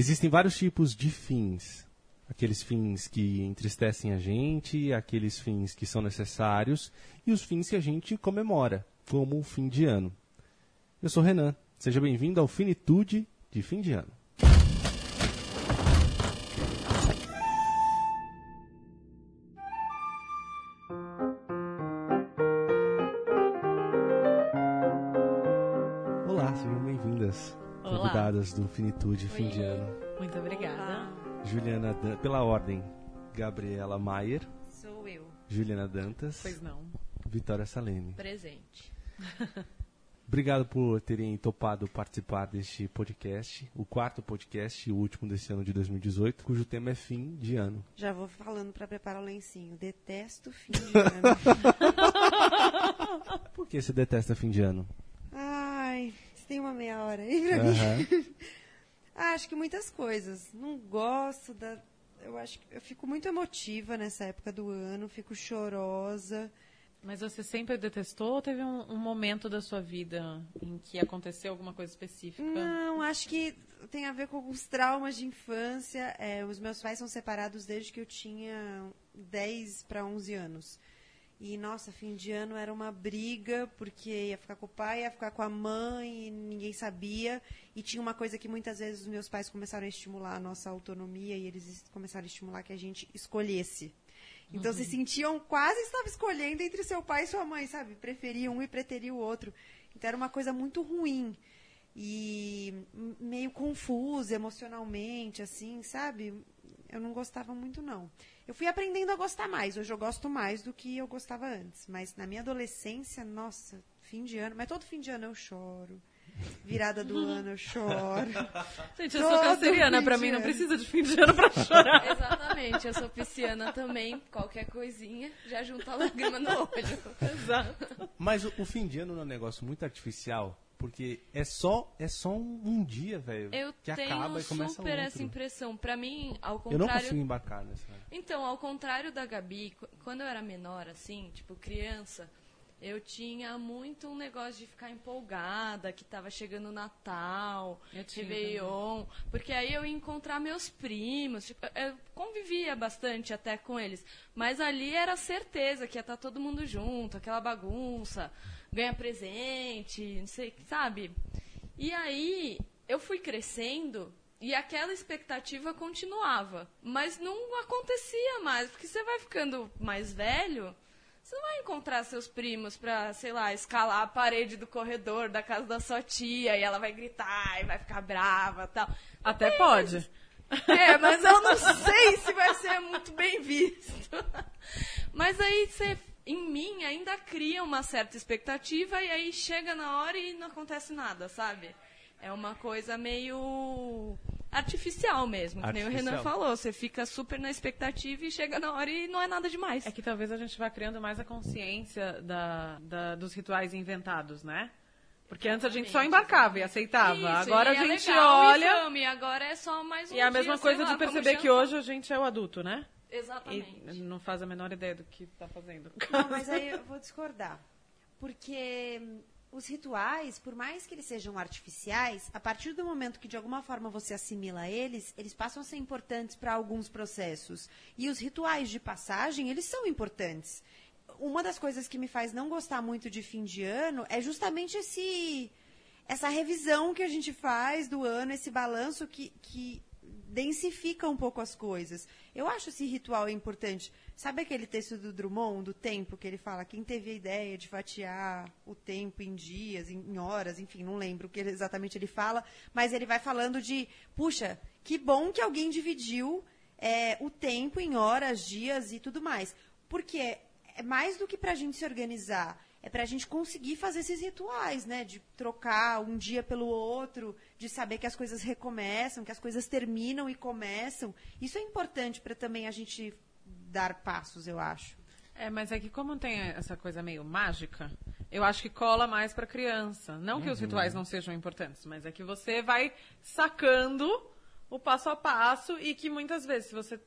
Existem vários tipos de fins. Aqueles fins que entristecem a gente, aqueles fins que são necessários e os fins que a gente comemora, como o fim de ano. Eu sou Renan, seja bem-vindo ao Finitude de Fim de Ano. Convidadas do Finitude Fim de. Ano. Muito obrigada. Juliana, Dan- pela ordem, Gabriela Maier, Sou eu. Juliana Dantas, Pois não. Vitória Salene. Presente. Obrigado por terem topado participar deste podcast, o quarto podcast, e o último desse ano de 2018, cujo tema é fim de ano. Já vou falando pra preparar o lencinho. Detesto fim de ano. Por que você detesta fim de ano? Ai, você tem uma meia hora aí pra mim? Ah, acho que muitas coisas. Não gosto da. Eu acho que eu fico muito emotiva nessa época do ano, fico chorosa. Mas você sempre detestou ou teve um, um momento da sua vida em que aconteceu alguma coisa específica? Não, acho que tem a ver com alguns traumas de infância. É, os meus pais são separados desde que eu tinha 10 para 11 anos. E, nossa, fim de ano era uma briga, porque ia ficar com o pai, ia ficar com a mãe, e ninguém sabia. E tinha uma coisa que muitas vezes os meus pais começaram a estimular a nossa autonomia, e eles es- começaram a estimular que a gente escolhesse. Então, se sentiam quase estava escolhendo entre seu pai e sua mãe, sabe? Preferiam um e preteriam o outro. Então, era uma coisa muito ruim e meio confusa emocionalmente, assim, sabe? Eu não gostava muito, não. Eu fui aprendendo a gostar mais. Hoje eu gosto mais do que eu gostava antes. Mas na minha adolescência, nossa, fim de ano. Mas todo fim de ano eu choro. Virada do ano eu choro. Gente, eu sou Todo canceriana, fim pra mim não precisa de fim de ano pra chorar. Exatamente, eu sou pisciana também. Qualquer coisinha já junta a lágrima no olho. Exato. Mas o, o fim de ano não é um negócio muito artificial, porque é só, é só um, um dia, velho, Eu que tenho acaba e começa super outro. essa impressão. Pra mim, ao Eu não contrário. consigo embarcar nessa. Então, ao contrário da Gabi, qu- quando eu era menor, assim, tipo criança, eu tinha muito um negócio de ficar empolgada, que tava chegando o Natal, Eu Réveillon, porque aí eu ia encontrar meus primos, tipo, eu convivia bastante até com eles, mas ali era certeza que ia estar todo mundo junto, aquela bagunça, ganha presente, não sei, sabe? E aí eu fui crescendo e aquela expectativa continuava, mas não acontecia mais, porque você vai ficando mais velho, você não vai encontrar seus primos pra, sei lá, escalar a parede do corredor da casa da sua tia e ela vai gritar e vai ficar brava tal. Até pode. É, mas eu não sei se vai ser muito bem visto. Mas aí você, em mim, ainda cria uma certa expectativa e aí chega na hora e não acontece nada, sabe? É uma coisa meio artificial mesmo, que nem o Renan Artificial. falou. Você fica super na expectativa e chega na hora e não é nada demais. É que talvez a gente vá criando mais a consciência da, da- dos rituais inventados, né? Porque antes a gente só embarcava e aceitava. Isso, Agora a e é gente legal, olha. E, agora é só mais um E é a dia, mesma sei coisa lá, de perceber que hoje a gente é o adulto, né? Exatamente. E não faz a menor ideia do que tá fazendo. Não, mas aí eu vou discordar. Porque hum, os rituais, por mais que eles sejam artificiais, a partir do momento que de alguma forma você assimila eles, eles passam a ser importantes para alguns processos. E os rituais de passagem, eles são importantes. Uma das coisas que me faz não gostar muito de fim de ano é justamente esse essa revisão que a gente faz do ano, esse balanço que, que densifica um pouco as coisas. Eu acho esse ritual importante. Sabe aquele texto do Drummond, do tempo, que ele fala quem teve a ideia de fatiar o tempo em dias, em, horas, enfim, não lembro o que exatamente ele fala, mas ele vai falando de, puxa, que bom que alguém dividiu é, o tempo em horas, dias e tudo mais. Porque é, é mais do que para a gente se organizar. É para a gente conseguir fazer esses rituais, né? De trocar um dia pelo outro, de saber que as coisas recomeçam, que as coisas terminam e começam. Isso é importante para também a gente dar passos, eu acho. É, mas é que como tem essa coisa meio mágica, eu acho que cola mais pra criança. Não que os rituais não sejam importantes, mas é que você vai sacando o passo a passo e que muitas vezes, se você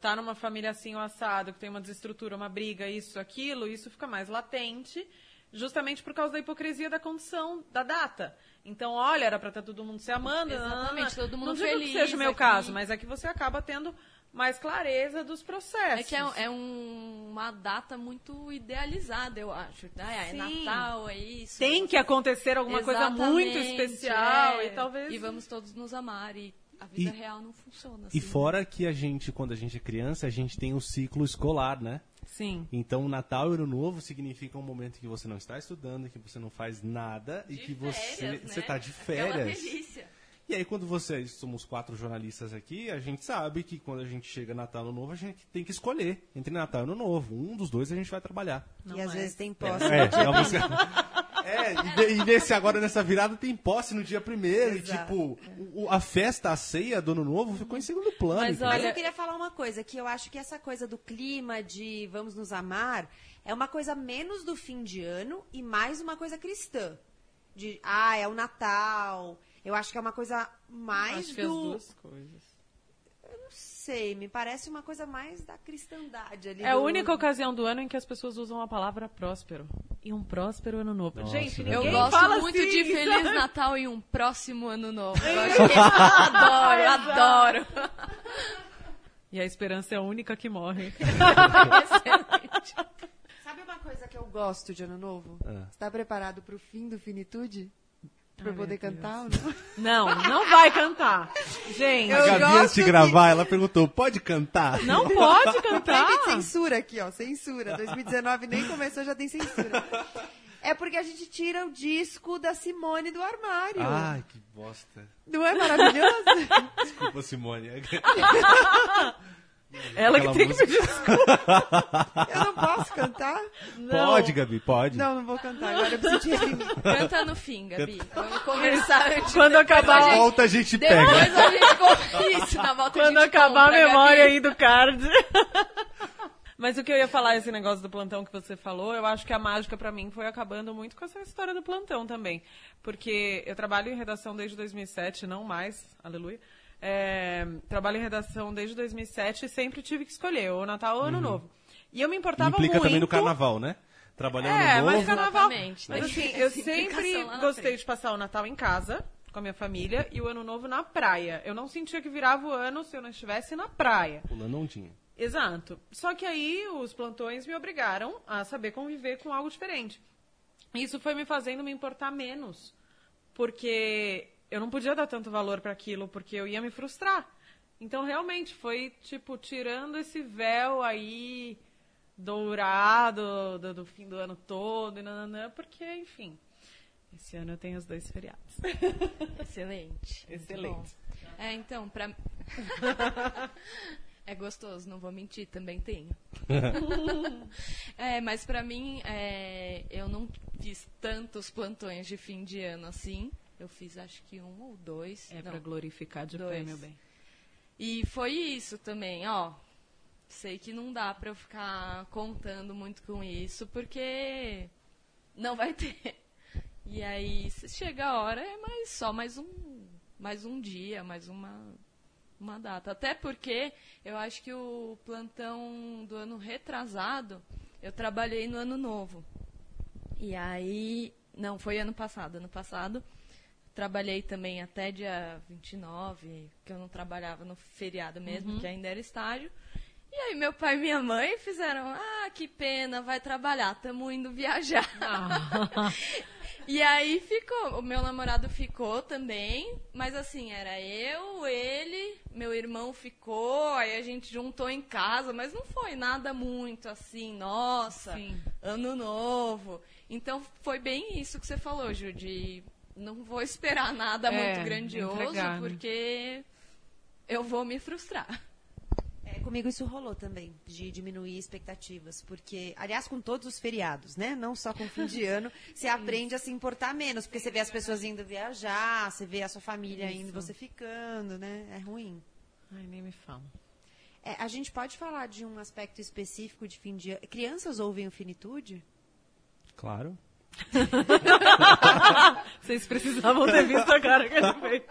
tá numa família assim, o assado, que tem uma desestrutura, uma briga, isso, aquilo, isso fica mais latente. justamente por causa da hipocrisia da condição da data. Então, olha, era pra estar todo mundo se amando. Exatamente, todo mundo Não digo feliz que seja o meu aqui. caso, mas é que você acaba tendo mais clareza dos processos. É que é, é um- uma data muito idealizada, eu acho. Ah, é Sim. Natal, é isso. Tem que acontecer alguma coisa muito Exatamente, especial é. e talvez... E vamos todos nos amar. E a vida E- real não funciona assim. E fora que a gente, quando a gente é criança, a gente tem o ciclo escolar, né? Sim. Então, Natal e Ano Novo significa um momento que você não está estudando, que você não faz nada e De que você férias, você né? está de Aquela férias. delícia. E aí, quando vocês somos quatro jornalistas aqui, a gente sabe que quando a gente chega Natal e Ano Novo, a gente tem que escolher entre Natal e Ano Novo. Um dos dois a gente vai trabalhar. Não e às é. vezes tem posse. É, é uma música- É, e, e nesse agora, nessa virada, tem posse no dia primeiro. E, tipo, o- a festa, a ceia do Ano Novo ficou em segundo plano. Mas entendeu? Mas Olha- eu queria falar uma coisa, que eu acho que essa coisa do clima, de vamos nos amar, é uma coisa menos do fim de ano e mais uma coisa cristã. De, ah, é o Natal. Eu acho que é uma coisa mais Acho que as do... duas coisas. Não sei, me parece uma coisa mais da cristandade ali. É a única ocasião do ano em que as pessoas usam a palavra próspero. E um próspero ano novo. Nossa, Gente. Eu gosto fala muito assim, de Feliz sabe? Natal e um próximo ano novo. Eu acho que- adoro, adoro. E a esperança é a única que morre. Excelente. Sabe uma coisa que eu gosto de Ano Novo? Ah. Você tá preparado pro fim do Finitude? Pra Ai, poder cantar ou não? Não, não vai cantar. Gente, A Gabi, gosto antes de que- gravar, ela perguntou, pode cantar? não pode Tem cantar. censura aqui, ó. Censura. 2019 nem começou, já tem censura. É porque a gente tira o disco da Simone do armário. Ai, que bosta. Não é maravilhoso? Desculpa, Simone. Ela que tem que música. pedir desculpa. Eu não posso cantar? Não. Pode, Gabi, pode. Não, não vou cantar. Agora eu preciso redimir. Canta no fim, Gabi. Vamos conversar antes. Quando acabar, Na volta a gente pega. Depois a gente isso na volta a quando gente acabar compra, a memória Gabi. aí do card. Mas o que eu ia falar, esse negócio do plantão que você falou, eu acho que a mágica pra mim foi acabando muito com essa história do plantão também. Porque eu trabalho em redação desde 2007, não mais, aleluia. É, trabalho em redação desde 2007 e sempre tive que escolher, ou Natal ou Ano Novo. E eu me importava Implica muito... também no carnaval, né? Trabalhando É, no mas novo. carnaval. Exatamente, Mas né? assim, eu sempre gostei de passar o Natal em casa, com a minha família, e o Ano Novo na praia. Eu não sentia que virava o ano se eu não estivesse na praia. Pulando ondinha. Exato. Só que aí os plantões me obrigaram a saber conviver com algo diferente. Isso foi me fazendo me importar menos, porque eu não podia dar tanto valor para aquilo, porque eu ia me frustrar. Então realmente foi tipo tirando esse véu aí dourado do, do fim do ano todo e nananã, porque enfim, esse ano eu tenho os dois feriados. Excelente. Excelente. É, então, pra... é gostoso, não vou mentir, também tenho. é, mas pra mim, é, eu não fiz tantos plantões de fim de ano assim. Eu fiz acho que um ou dois. É para glorificar de Dois. pé, meu bem. E foi isso também, ó. Sei que não dá pra eu ficar contando muito com isso, porque não vai ter. E aí, se chega a hora, é mais, só mais um, mais um dia, mais uma, uma data. Até porque eu acho que o plantão do ano retrasado, eu trabalhei no ano novo. E aí, não, foi ano passado. Ano passado, trabalhei também até dia 29, que eu não trabalhava no feriado mesmo, que ainda era estágio. E aí meu pai e minha mãe fizeram, ah, que pena, vai trabalhar, estamos indo viajar. E aí ficou, o meu namorado ficou também, mas assim, era eu, ele, meu irmão ficou, aí a gente juntou em casa, mas não foi nada muito assim, nossa, Sim. ano novo. Então foi bem isso que você falou, Ju, de não vou esperar nada É, muito grandioso, entregar, né? porque eu vou me frustrar. É, comigo isso rolou também, de diminuir expectativas, porque, aliás, com todos os feriados, né? Não só com fim de ano, você aprende a se importar menos, porque você vê as pessoas indo viajar, você vê a sua família indo, você ficando, né? É ruim. Ai, nem me fala. É, a gente pode falar de um aspecto específico de fim de ano. Crianças ouvem o Finitude? Claro. Vocês precisavam ter visto a cara que ele fez.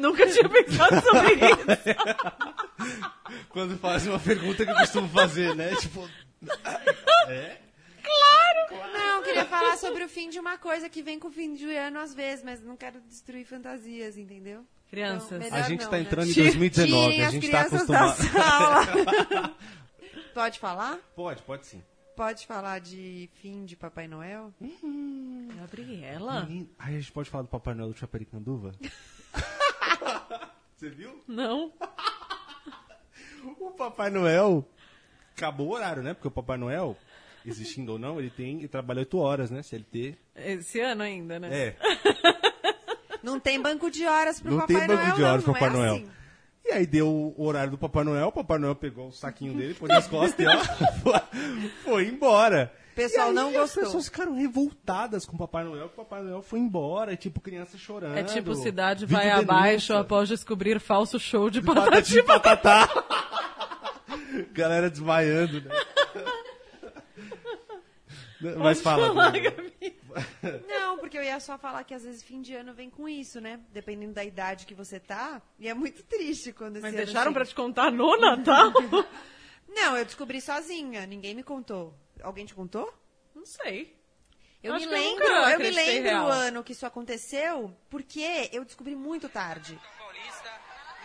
Nunca tinha pensado sobre isso. Quando faz uma pergunta que eu costumo fazer, né? Tipo. É? Não, queria queria falar sobre o fim de uma coisa que vem com o fim de ano às vezes, mas não quero destruir fantasias, entendeu? Crianças. Então, A gente não, tá né? entrando em Tirem 2019, Tirem a as gente tá da acostumado. sala. Pode falar? Pode, pode sim. Pode falar de fim de Papai Noel? Gabriela? Menino, Ai, a gente pode falar do Papai Noel do Chapericanduva? Você viu? Não. O Papai Noel acabou o horário, né? Porque o Papai Noel, existindo ou não, ele tem ele trabalha 8 horas, né? CLT. Esse ano ainda, né? É. Não tem banco de horas pro Não Papai tem banco Noel, de horas não, pro Papai não é Noel. assim. E aí deu o horário do Papai Noel, o Papai Noel pegou o saquinho dele, pôs nas costas e ó, foi, embora. O pessoal E aí não gostou. As pessoas ficaram revoltadas com o Papai Noel, que o Papai Noel foi embora, e, tipo, criança chorando. É tipo cidade vai denúncia. abaixo após descobrir falso show de Patati patati. patatá. Galera desmaiando, né? Mas fala. falar. Gabi. Não, porque eu ia só falar que às vezes fim de ano vem com isso, né? Dependendo da idade que você tá. E é muito triste quando Mas deixaram chega. pra te contar no Natal? Não, eu descobri sozinha. Ninguém me contou. Alguém te contou? Não sei. Eu Acho me que eu lembro, nunca eu, me lembro real. o ano que isso aconteceu, porque eu descobri muito tarde. Paulista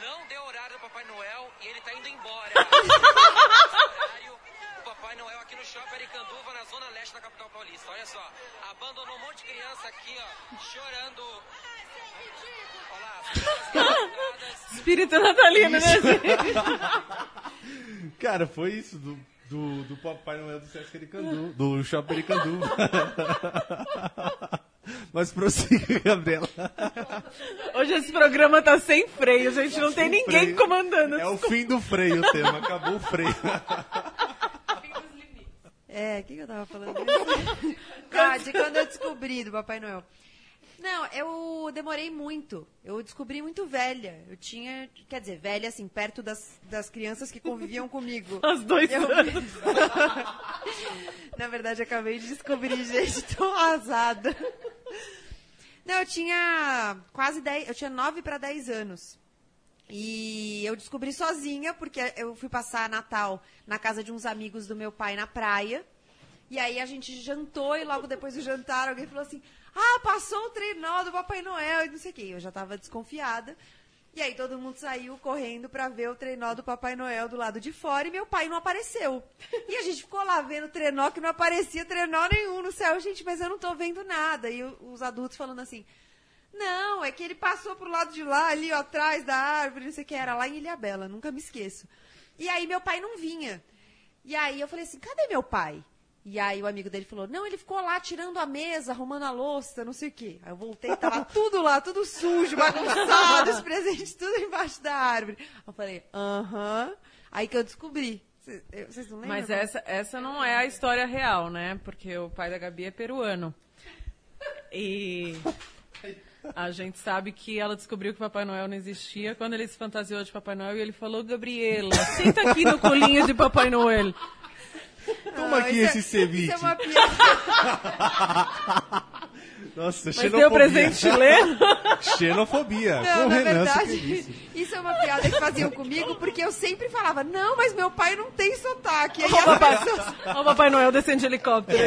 não deu horário do Papai Noel e ele tá indo embora. horário, Papai Noel aqui no Shopping Aricanduva, na zona leste da capital paulista. Olha só, abandonou um monte de criança aqui, ó, chorando. Olha lá, as crianças abandonadas. Espírito natalino, né? Cara, foi isso do, do, do Papai Noel do Sesc Aricandu, do Shopping Aricandu. Mas prossiga, Gabriela. Hoje esse programa tá sem freio, gente. Não tem ninguém Freio. comandando. É o fim do freio o tema, acabou o freio. É, o que, que eu tava falando? ah, de quando eu descobri do Papai Noel. Não, eu demorei muito. Eu descobri muito velha. Eu tinha, quer dizer, velha assim, perto das, das crianças que conviviam comigo. Aos dois Eu- anos. Na verdade, acabei de descobrir, gente, tô arrasada. Não, eu tinha quase 10, eu tinha 9 para 10 anos. E eu descobri sozinha, porque eu fui passar Natal na casa de uns amigos do meu pai na praia. E aí a gente jantou e logo depois do jantar alguém falou assim: Ah, passou o trenó do Papai Noel e não sei o quê. Eu já tava desconfiada. E aí todo mundo saiu correndo pra ver o trenó do Papai Noel do lado de fora e meu pai não apareceu. E a gente ficou lá vendo o trenó que não aparecia trenó nenhum no céu. Gente, mas eu não tô vendo nada. E os adultos falando assim: Não, é que ele passou pro lado de lá, ali ó, atrás da árvore, não sei o que. Era lá em Ilhabela, nunca me esqueço. E aí meu pai não vinha. E aí eu falei assim: Cadê meu pai? E aí o amigo dele falou, não, ele ficou lá tirando a mesa, arrumando a louça, não sei o quê. Aí eu voltei, tava tudo lá, tudo sujo, bagunçado, os presentes tudo embaixo da árvore. Eu falei, aham. Aí que eu descobri. Vocês não lembram? Mas essa, essa não é a história real, né? Porque o pai da Gabi é peruano. E a gente sabe que ela descobriu que Papai Noel não existia quando ele se fantasiou de Papai Noel e ele falou, Gabriela, senta aqui no colinho de Papai Noel. Toma aqui isso é- esse ceviche. Isso é uma piada. Nossa, Mas xenofobia. deu presente chileno? Xenofobia. Não, Com na Renan, verdade, isso. isso é uma piada que faziam comigo, porque eu sempre falava, não, mas meu pai não tem sotaque. Aí Papai, pessoas, ó o Papai Noel descendo de helicóptero.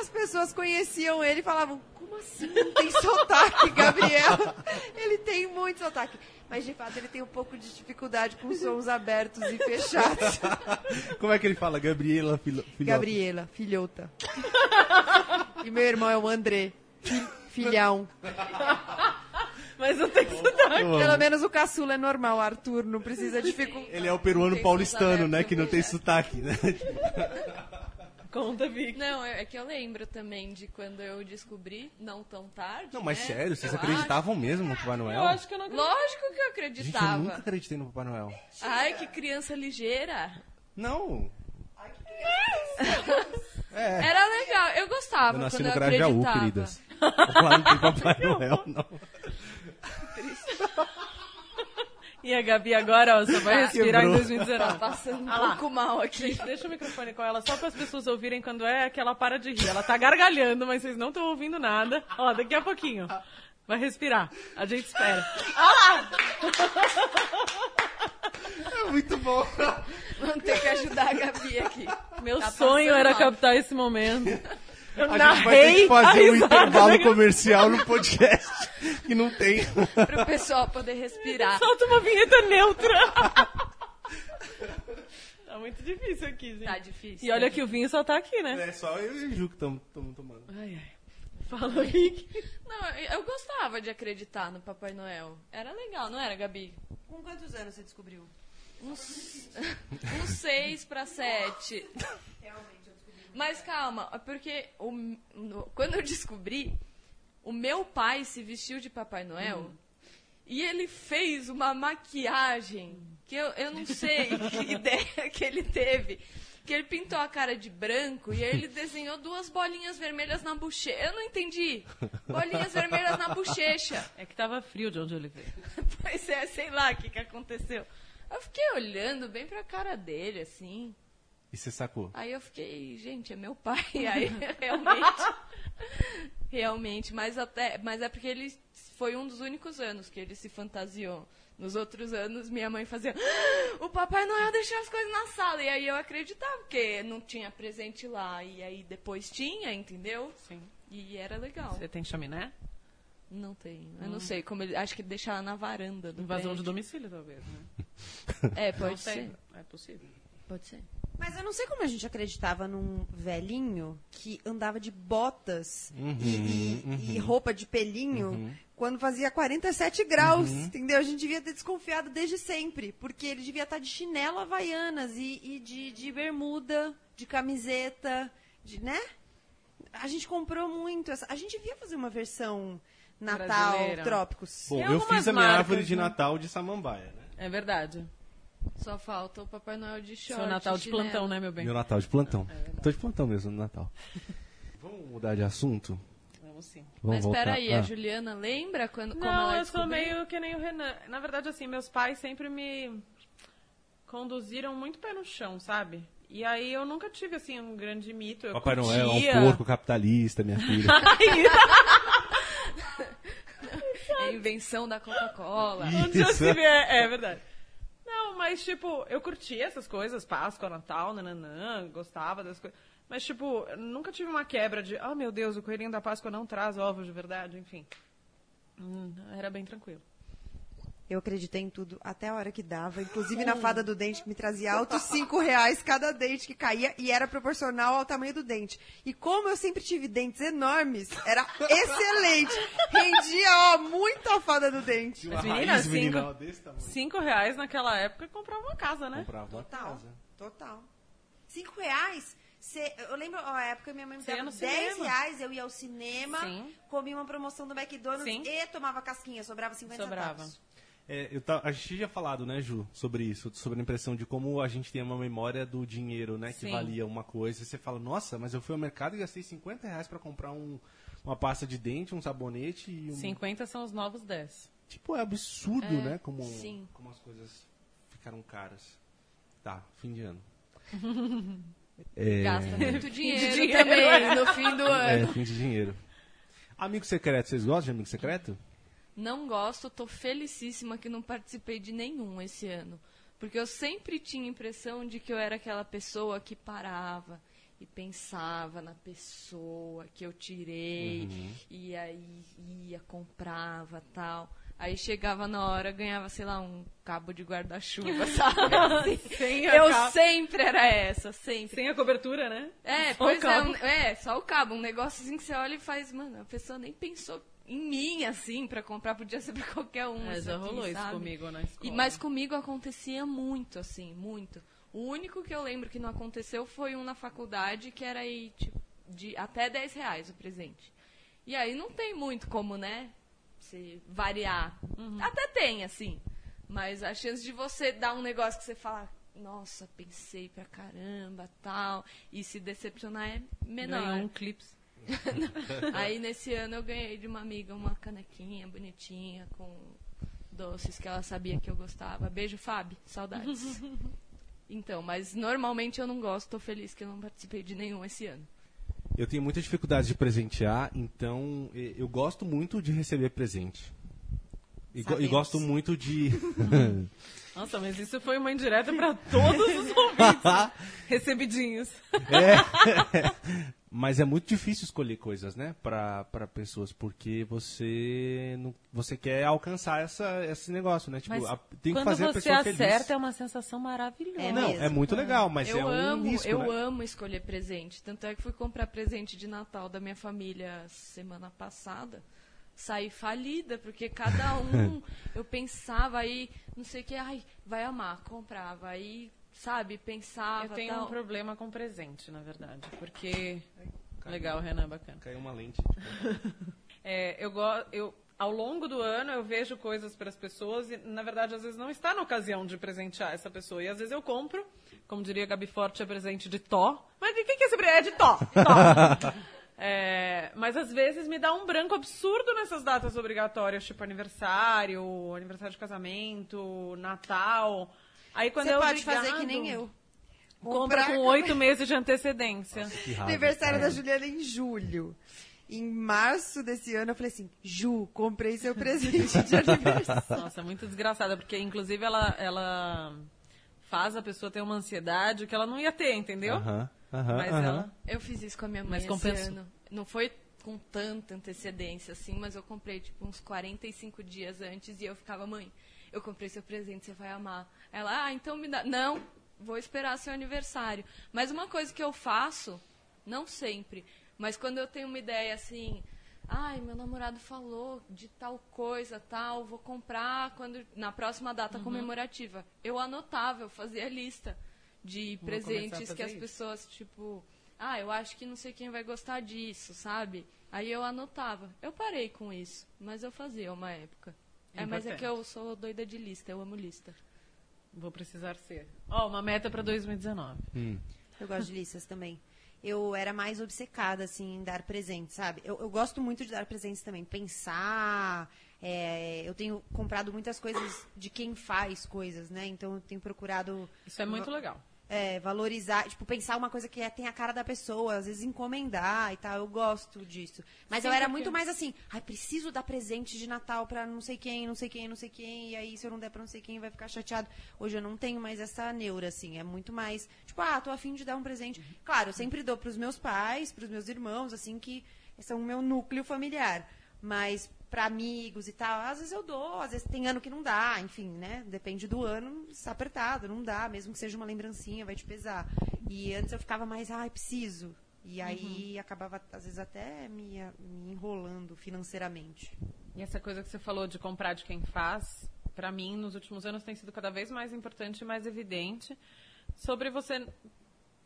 as pessoas conheciam ele e falavam, como assim não tem sotaque, Gabriel? Ele tem muito sotaque. Mas, de fato, ele tem um pouco de dificuldade com sons abertos e fechados. Como é que ele fala? Gabriela, filo, filhota. Gabriela, filhota. E meu irmão é o André, fi- filhão. Mas não tem sotaque. Eu amo. Pelo menos o caçula é normal, o Arthur não precisa dificultar. Ele é o peruano paulistano, né? Que não tem sotaque, né? Conta, Vic. Não, é é que eu lembro também de quando eu descobri, não tão tarde. Não, mas né? sério, vocês Eu acreditavam mesmo no Papai Noel? Eu acho que eu não acho. acredito. Lógico que eu Gente, eu acreditava. nunca acreditei no Papai Noel. Ai, que criança ligeira. Não. É. Era legal, eu gostava Eu nasci quando no eu Grajaú, acreditava. queridas. Lá não tem Papai Noel, não. E a Gabi agora, ó, só vai respirar em Quebrou. 2019. Tá passando um Ah lá. pouco mal aqui. Gente, deixa o microfone com ela só para as pessoas ouvirem quando é que ela para de rir. Ela tá gargalhando, mas vocês não estão ouvindo nada. Ó, daqui a pouquinho. Vai respirar. A gente espera. É muito bom. Vamos ter que ajudar a Gabi aqui. Meu Tá sonho era mal. captar esse momento. Eu A gente vai ter que fazer um intervalo comercial no podcast que não tem. Pro pessoal poder respirar. Solta uma vinheta neutra. tá muito difícil aqui, gente. Tá difícil. E olha que o vinho só tá aqui, né? É só eu e o Ju que estamos tomando. Ai, ai. Fala, Rick. Não, eu gostava de acreditar no Papai Noel. Era legal, não era, Gabi? Com quantos anos você descobriu? Uns, uns seis pra sete. Mas calma, é porque o, no- quando eu descobri, o meu pai se vestiu de Papai Noel e ele fez uma maquiagem que eu, eu não sei que ideia que ele teve. Que ele pintou a cara de branco e aí ele desenhou duas bolinhas vermelhas na bochecha. Eu não entendi. Bolinhas vermelhas na bochecha. É que tava frio de onde ele veio. Pois é, sei lá o que, que aconteceu. Eu fiquei olhando bem pra cara dele, assim. E você sacou? Aí eu fiquei, gente, é meu pai. Aí realmente. realmente, mas até. Mas é porque ele foi um dos únicos anos que ele se fantasiou. Nos outros anos, minha mãe fazia. "Ah, O Papai Noel deixou as coisas na sala. E aí eu acreditava, porque não tinha presente lá. E aí depois tinha, entendeu? Sim. E era legal. Você tem chaminé? Não tenho. Eu não sei como ele. Acho que deixava na varanda do Invasão de prédio. domicílio, talvez, né? É, Não pode sei. ser. É possível. Pode ser. Mas eu não sei como a gente acreditava num velhinho que andava de botas Uhum, e, e- e roupa de pelinho quando fazia 47 graus, Uhum. entendeu? A gente devia ter desconfiado desde sempre, porque ele devia estar de chinelo havaianas e, e de, de bermuda, de camiseta, de, né? A gente comprou muito. essa- A gente devia fazer uma versão Natal, Brasileira. trópicos. Bom, eu fiz a minha marcas, árvore de né? Natal de samambaia, né? É verdade. Só falta o Papai Noel de short. Seu Natal de chinelo. plantão, né, meu bem? Meu Natal de plantão. Tô de plantão mesmo no Natal. Vamos mudar de assunto? Vamos sim. Vamos Mas voltar. peraí, Ah. a Juliana lembra quando, como Não, ela eu sou descobriu? meio que nem o Renan. Na verdade, assim, meus pais sempre me conduziram muito pé no chão, sabe? E aí eu nunca tive, assim, um grande mito. Eu Papai Noel é um porco capitalista, minha filha. É a invenção da Coca-Cola. Isso. é, é verdade. Mas, tipo, eu curtia essas coisas, Páscoa, Natal, nananã, gostava das coisas. Mas, tipo, nunca tive uma quebra de, oh, meu Deus, o coelhinho da Páscoa não traz ovos de verdade, enfim. Hum, era bem tranquilo. Eu acreditei em tudo até a hora que dava, inclusive na fada do dente que me trazia altos cinco reais cada dente que caía e era proporcional ao tamanho do dente. E como eu sempre tive dentes enormes, era excelente. Rendia, ó, muito a fada do dente. Mas, menina, Raiz, menina, cinco- tamanho. Cinco reais naquela época comprava uma casa, né? Comprava uma Total, casa. total. Cinco reais? Cê- eu lembro, ó, a época minha mãe me dava no 10 cinema. reais, eu ia ao cinema, Sim. comia uma promoção do McDonald's Sim. e tomava casquinha, sobrava 50 Sobrava. centavos. É, eu ta- a gente tinha falado, né, Ju, sobre isso, sobre a impressão de como a gente tem uma memória do dinheiro, né, que Sim. valia uma coisa. E você fala, nossa, mas eu fui ao mercado e gastei 50 reais pra comprar um- uma pasta de dente, um sabonete e um... 50 são os novos 10. Tipo, é absurdo, É, né, como, sim. como as coisas ficaram caras. Tá, fim de ano. Gasta muito dinheiro, dinheiro, também no fim do É, ano. fim de dinheiro. Amigo secreto, vocês gostam de amigo secreto? Não gosto, tô felicíssima que não participei de nenhum esse ano. Porque eu sempre tinha a impressão de que eu era aquela pessoa que parava e pensava na pessoa que eu tirei, e aí ia, comprava tal. Aí chegava na hora, ganhava, sei lá, um cabo de guarda-chuva, sabe? Assim. Sem a Eu capa. sempre era essa, sempre. Sem a cobertura, né? É, Só pois o cabo. é, um- é, só o cabo, um negócio assim que você olha e faz, mano, a pessoa nem pensou em mim, assim, pra comprar, podia ser pra qualquer um. É, isso já aqui, rolou isso sabe? comigo na E, escola. mas comigo acontecia muito, assim, muito. O único que eu lembro que não aconteceu foi um na faculdade, que era aí, tipo, de até 10 reais o presente. E aí não tem muito como, né, se variar. Até tem, assim. Mas a chance de você dar um negócio que você fala, nossa, pensei pra caramba, tal, e se decepcionar é menor. Ganhou um clips. Aí nesse ano eu ganhei de uma amiga uma canequinha bonitinha com doces que ela sabia que eu gostava. Beijo, Fábio. Saudades. Então, mas normalmente eu não gosto, tô feliz que eu não participei de nenhum esse ano. Eu tenho muita dificuldade de presentear, então eu gosto muito de receber presente. E, go- e gosto muito de. Nossa, mas isso foi uma indireta pra todos os ouvintes recebidinhos. Mas é muito difícil escolher coisas, né, para pessoas, porque você não, você quer alcançar essa, esse negócio, né? Tipo, Mas a- tem que quando fazer a você pessoa acerta feliz. é uma sensação maravilhosa. É não, mesmo. é muito legal, mas eu é um amo, risco, eu né? amo escolher presente. Tanto é que fui comprar presente de Natal da minha família semana passada. Saí falida, porque cada um eu pensava aí, não sei o que, ai, vai amar, comprava. Aí, sabe, pensava. Eu tenho tal. um problema com presente, na verdade, porque... Legal, Renan, bacana. Caiu uma lente. É, eu, go- eu, ao longo do ano eu vejo coisas para as pessoas e, na verdade, às vezes não está na ocasião de presentear essa pessoa. E às vezes eu compro, como diria Gabi Forte, é presente de Tó. Mas de quem que é esse presente? É de Tó. Tó. É, mas às vezes me dá um branco absurdo nessas datas obrigatórias, tipo aniversário, aniversário de casamento, Natal. Aí quando Você é pode fazer que nem eu. Compra com oito meses de antecedência. Raiva. Aniversário da Juliana em julho. Em março desse ano, eu falei assim: Ju, comprei seu presente de aniversário. Nossa, muito desgraçada, porque inclusive ela, ela faz a pessoa ter uma ansiedade que ela não ia ter, entendeu? Aham, aham, Mas aham. ela. Eu fiz isso com a minha mãe Mas esse compensou. ano. Não foi com tanta antecedência assim, mas eu comprei tipo uns 45 dias antes e eu ficava, mãe, eu comprei seu presente, você vai amar. Ela, ah, então me dá. Não, vou esperar seu aniversário. Mas uma coisa que eu faço, não sempre, mas quando eu tenho uma ideia assim, ai, meu namorado falou de tal coisa, tal, vou comprar quando na próxima data Uhum. comemorativa. Eu anotava, eu fazia lista de Vou presentes que as isso. pessoas, tipo, ah, eu acho que não sei quem vai gostar disso, sabe? Aí eu anotava. Eu parei com isso, mas eu fazia uma época. É, mas é que eu sou doida de lista, eu amo lista. Vou precisar ser. Ó, uma meta pra 2019. Eu gosto de listas também. Eu era mais obcecada, assim, em dar presentes, sabe? Eu, eu gosto muito de dar presentes também. Pensar. é, eu tenho comprado muitas coisas de quem faz coisas, né? Então eu tenho procurado Isso é muito legal. É, valorizar, tipo, pensar uma coisa que é- tem a cara da pessoa, às vezes encomendar e tal, eu gosto disso. Mas Sim, eu era porque- muito mais assim, ai, preciso dar presente de Natal pra não sei quem, não sei quem, não sei quem, e aí se eu não der pra não sei quem vai ficar chateado. Hoje eu não tenho mais essa neura, assim, é muito mais, tipo, ah, tô afim de dar um presente. Claro, eu sempre dou pros meus pais, pros meus irmãos, assim, que são o meu núcleo familiar. Mas pra amigos e tal, às vezes eu dou, às vezes tem ano que não dá, enfim, né? Depende do ano, está apertado, não dá, mesmo que seja uma lembrancinha, vai te pesar. E antes eu ficava mais, ai, preciso. E aí acabava, às vezes, até me, me enrolando financeiramente. E essa coisa que você falou de comprar de quem faz, pra mim, nos últimos anos tem sido cada vez mais importante e mais evidente sobre você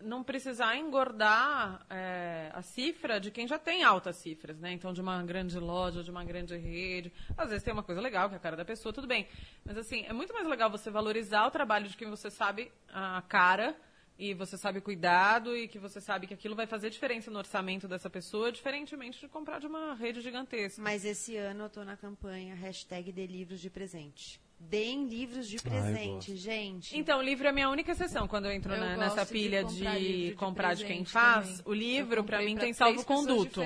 não precisar engordar é, a cifra de quem já tem altas cifras, né? Então, de uma grande loja, de uma grande rede. Às vezes tem uma coisa legal, que é a cara da pessoa, tudo bem. Mas, assim, é muito mais legal você valorizar o trabalho de quem você sabe a cara e você sabe o cuidado e que você sabe que aquilo vai fazer diferença no orçamento dessa pessoa, diferentemente de comprar de uma rede gigantesca. Mas esse ano eu tô na campanha hashtag de presente. Deem livros de presente, gosto. gente. Então, o livro é a minha única exceção quando eu entro Eu na- nessa de pilha comprar livro de de comprar de quem faz. também. O livro, comprei mim, pra tem salvo-conduto.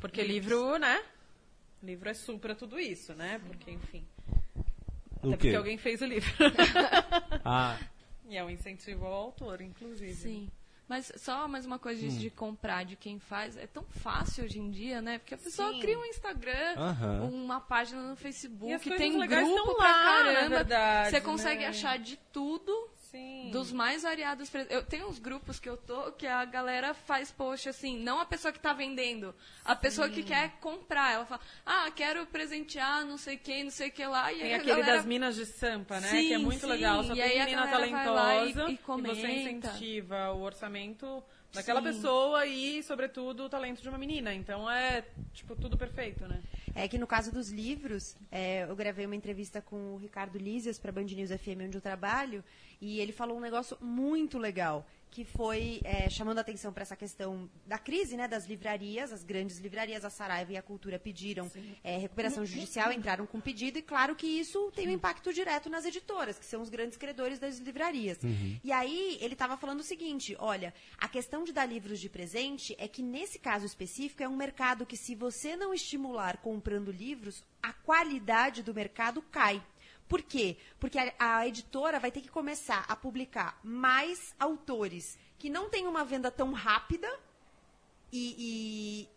Porque livro, né? Livro é supra tudo isso, né? Porque, enfim. O Até quê? porque alguém fez o livro. Ah, e é um incentivo ao autor, inclusive. Sim. Mas só mais uma coisa Hum. disso de comprar de quem faz. É tão fácil hoje em dia, né? Porque a pessoa Sim. cria um Instagram, uma página no Facebook, tem grupo pra lá, caramba. verdade, Você consegue né? achar de tudo. Sim. Dos mais variados. Eu tenho uns grupos que eu tô que a galera faz post assim, não a pessoa que tá vendendo, a pessoa que quer comprar. Ela fala, ah, quero presentear não sei quem, não sei o que lá. E Tem a aquele galera... das minas de Sampa, né? Sim, que é muito sim. legal. Só E tem menina vai lá e- talentosa e você comenta. incentiva o orçamento daquela Sim. pessoa e, sobretudo, o talento de uma menina. Então é, tipo, tudo perfeito, né? É que no caso dos livros, é, eu gravei uma entrevista com o Ricardo Lízias para Band News FM, onde eu trabalho, e ele falou um negócio muito legal, que foi é, chamando a atenção para essa questão da crise né, das livrarias, as grandes livrarias, a Saraiva e a Cultura pediram é, recuperação judicial, entraram com pedido, e claro que isso tem um impacto direto nas editoras, que são os grandes credores das livrarias. E aí ele estava falando o seguinte, olha, a questão de dar livros de presente é que nesse caso específico é um mercado que se você não estimular comprando livros, a qualidade do mercado cai. Por quê? Porque a, a editora vai ter que começar a publicar mais autores que não têm uma venda tão rápida e,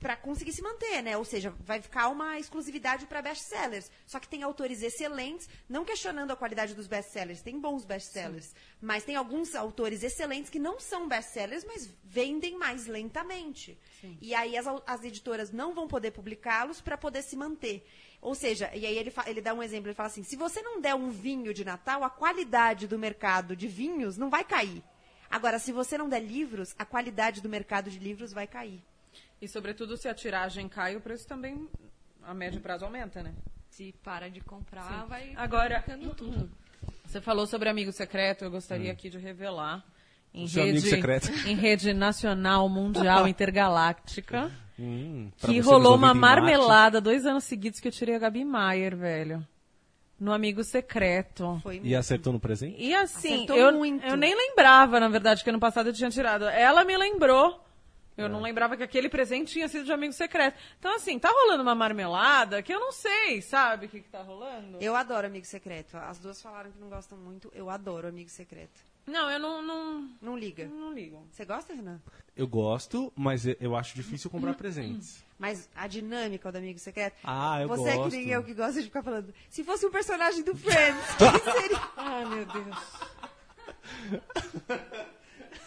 para conseguir se manter, né? Ou seja, vai ficar uma exclusividade para best-sellers. Só que tem autores excelentes, não questionando a qualidade dos best-sellers, tem bons best-sellers, mas tem alguns autores excelentes que não são best-sellers, mas vendem mais lentamente. Sim. E aí as, as editoras não vão poder publicá-los para poder se manter. Ou seja, e aí ele, ele dá um exemplo, ele fala assim, se você não der um vinho de Natal, a qualidade do mercado de vinhos não vai cair. Agora, se você não der livros, a qualidade do mercado de livros vai cair. E, sobretudo, se a tiragem cai, o preço também, a médio prazo, aumenta, né? Se para de comprar, vai Agora- ficando tudo. Você falou sobre amigo secreto, eu gostaria aqui de revelar. Em O seu rede, amigo secreto. Em rede nacional, mundial, intergaláctica, Hum, que rolou uma marmelada dois anos seguidos que eu tirei a Gabi Maier, velho. No amigo secreto. Foi E acertou no presente? E assim, Acertou eu, muito. eu nem lembrava, na verdade, que ano passado eu tinha tirado. Ela me lembrou. Eu não lembrava que aquele presente tinha sido de amigo secreto. Então, assim, tá rolando uma marmelada que eu não sei, sabe o que, que tá rolando? Eu adoro Amigo Secreto. As duas falaram que não gostam muito. Eu adoro Amigo Secreto. Não, eu não, não, Não liga. não ligo. Você gosta, Renan? Eu gosto, mas eu- acho difícil comprar presentes. Mas a dinâmica do Amigo Secreto... Ah, eu Você é que gosto. nem eu que gosta de ficar falando. Se fosse um personagem do Friends, quem seria? Ai, meu Deus.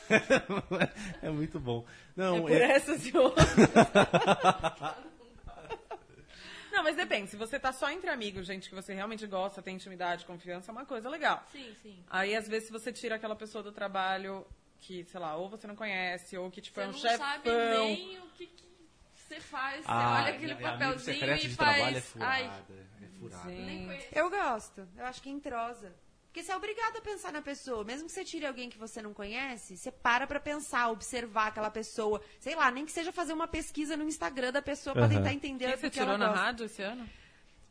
é muito bom. É Não, por é- essas e outras. Não, mas depende. Se você tá só entre amigos, gente que você realmente gosta, tem intimidade, confiança, é uma coisa legal. Sim, sim. Aí, às vezes, se você tira aquela pessoa do trabalho que, sei lá, ou você não conhece, ou que, tipo, Você é um não chefão. sabe nem o que, que você faz. Você Ah, olha aquele papelzinho e de faz. é furada. Ai, É furada. Eu gosto. Eu acho que entrosa. Porque você é obrigado a pensar na pessoa. Mesmo que você tire alguém que você não conhece, você para pra pensar, observar aquela pessoa. Sei lá, nem que seja fazer uma pesquisa no Instagram da pessoa pra Aham. tentar entender o você que ela tirou na gosta. rádio esse ano?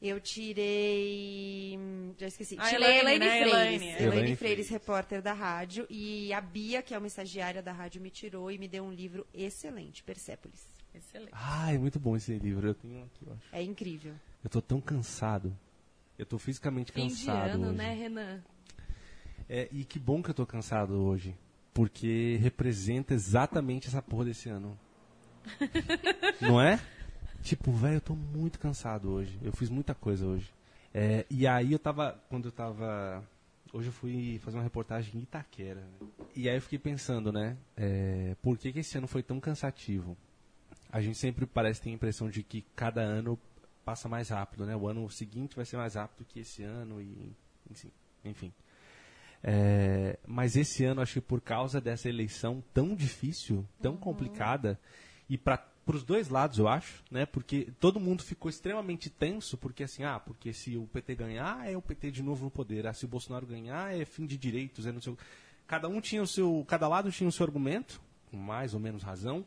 Eu tirei. Já esqueci. A tirei Elaine, Elaine né? Freires. Elaine. Elaine, Elaine Freires, Freires. repórter da rádio. E a Bia, que é uma estagiária da rádio, me tirou e me deu um livro excelente, Persépolis. Excelente. Ai, muito bom esse livro. Eu tenho aqui, eu acho. É incrível. Eu tô tão cansado. Eu tô fisicamente Fim de cansado ano, hoje. né, Renan? É, e que bom que eu tô cansado hoje. Porque representa exatamente essa porra desse ano. Não é? Tipo, velho, eu tô muito cansado hoje. Eu fiz muita coisa hoje. É, e aí eu tava. Quando eu tava. Hoje eu fui fazer uma reportagem em Itaquera. né? E aí eu fiquei pensando, né? é, por que, que esse ano foi tão cansativo? A gente sempre parece ter a impressão de que cada ano passa mais rápido, né? O ano seguinte vai ser mais rápido que esse ano e enfim. enfim. É, mas esse ano, acho que por causa dessa eleição tão difícil, tão complicada, e para os dois lados, eu acho, né? Porque todo mundo ficou extremamente tenso, porque assim, ah, porque se o PT ganhar, é o PT de novo no poder. Ah, se o Bolsonaro ganhar, é fim de direitos, é não sei o... Cada um tinha o seu. Cada lado tinha o seu argumento, com mais ou menos razão,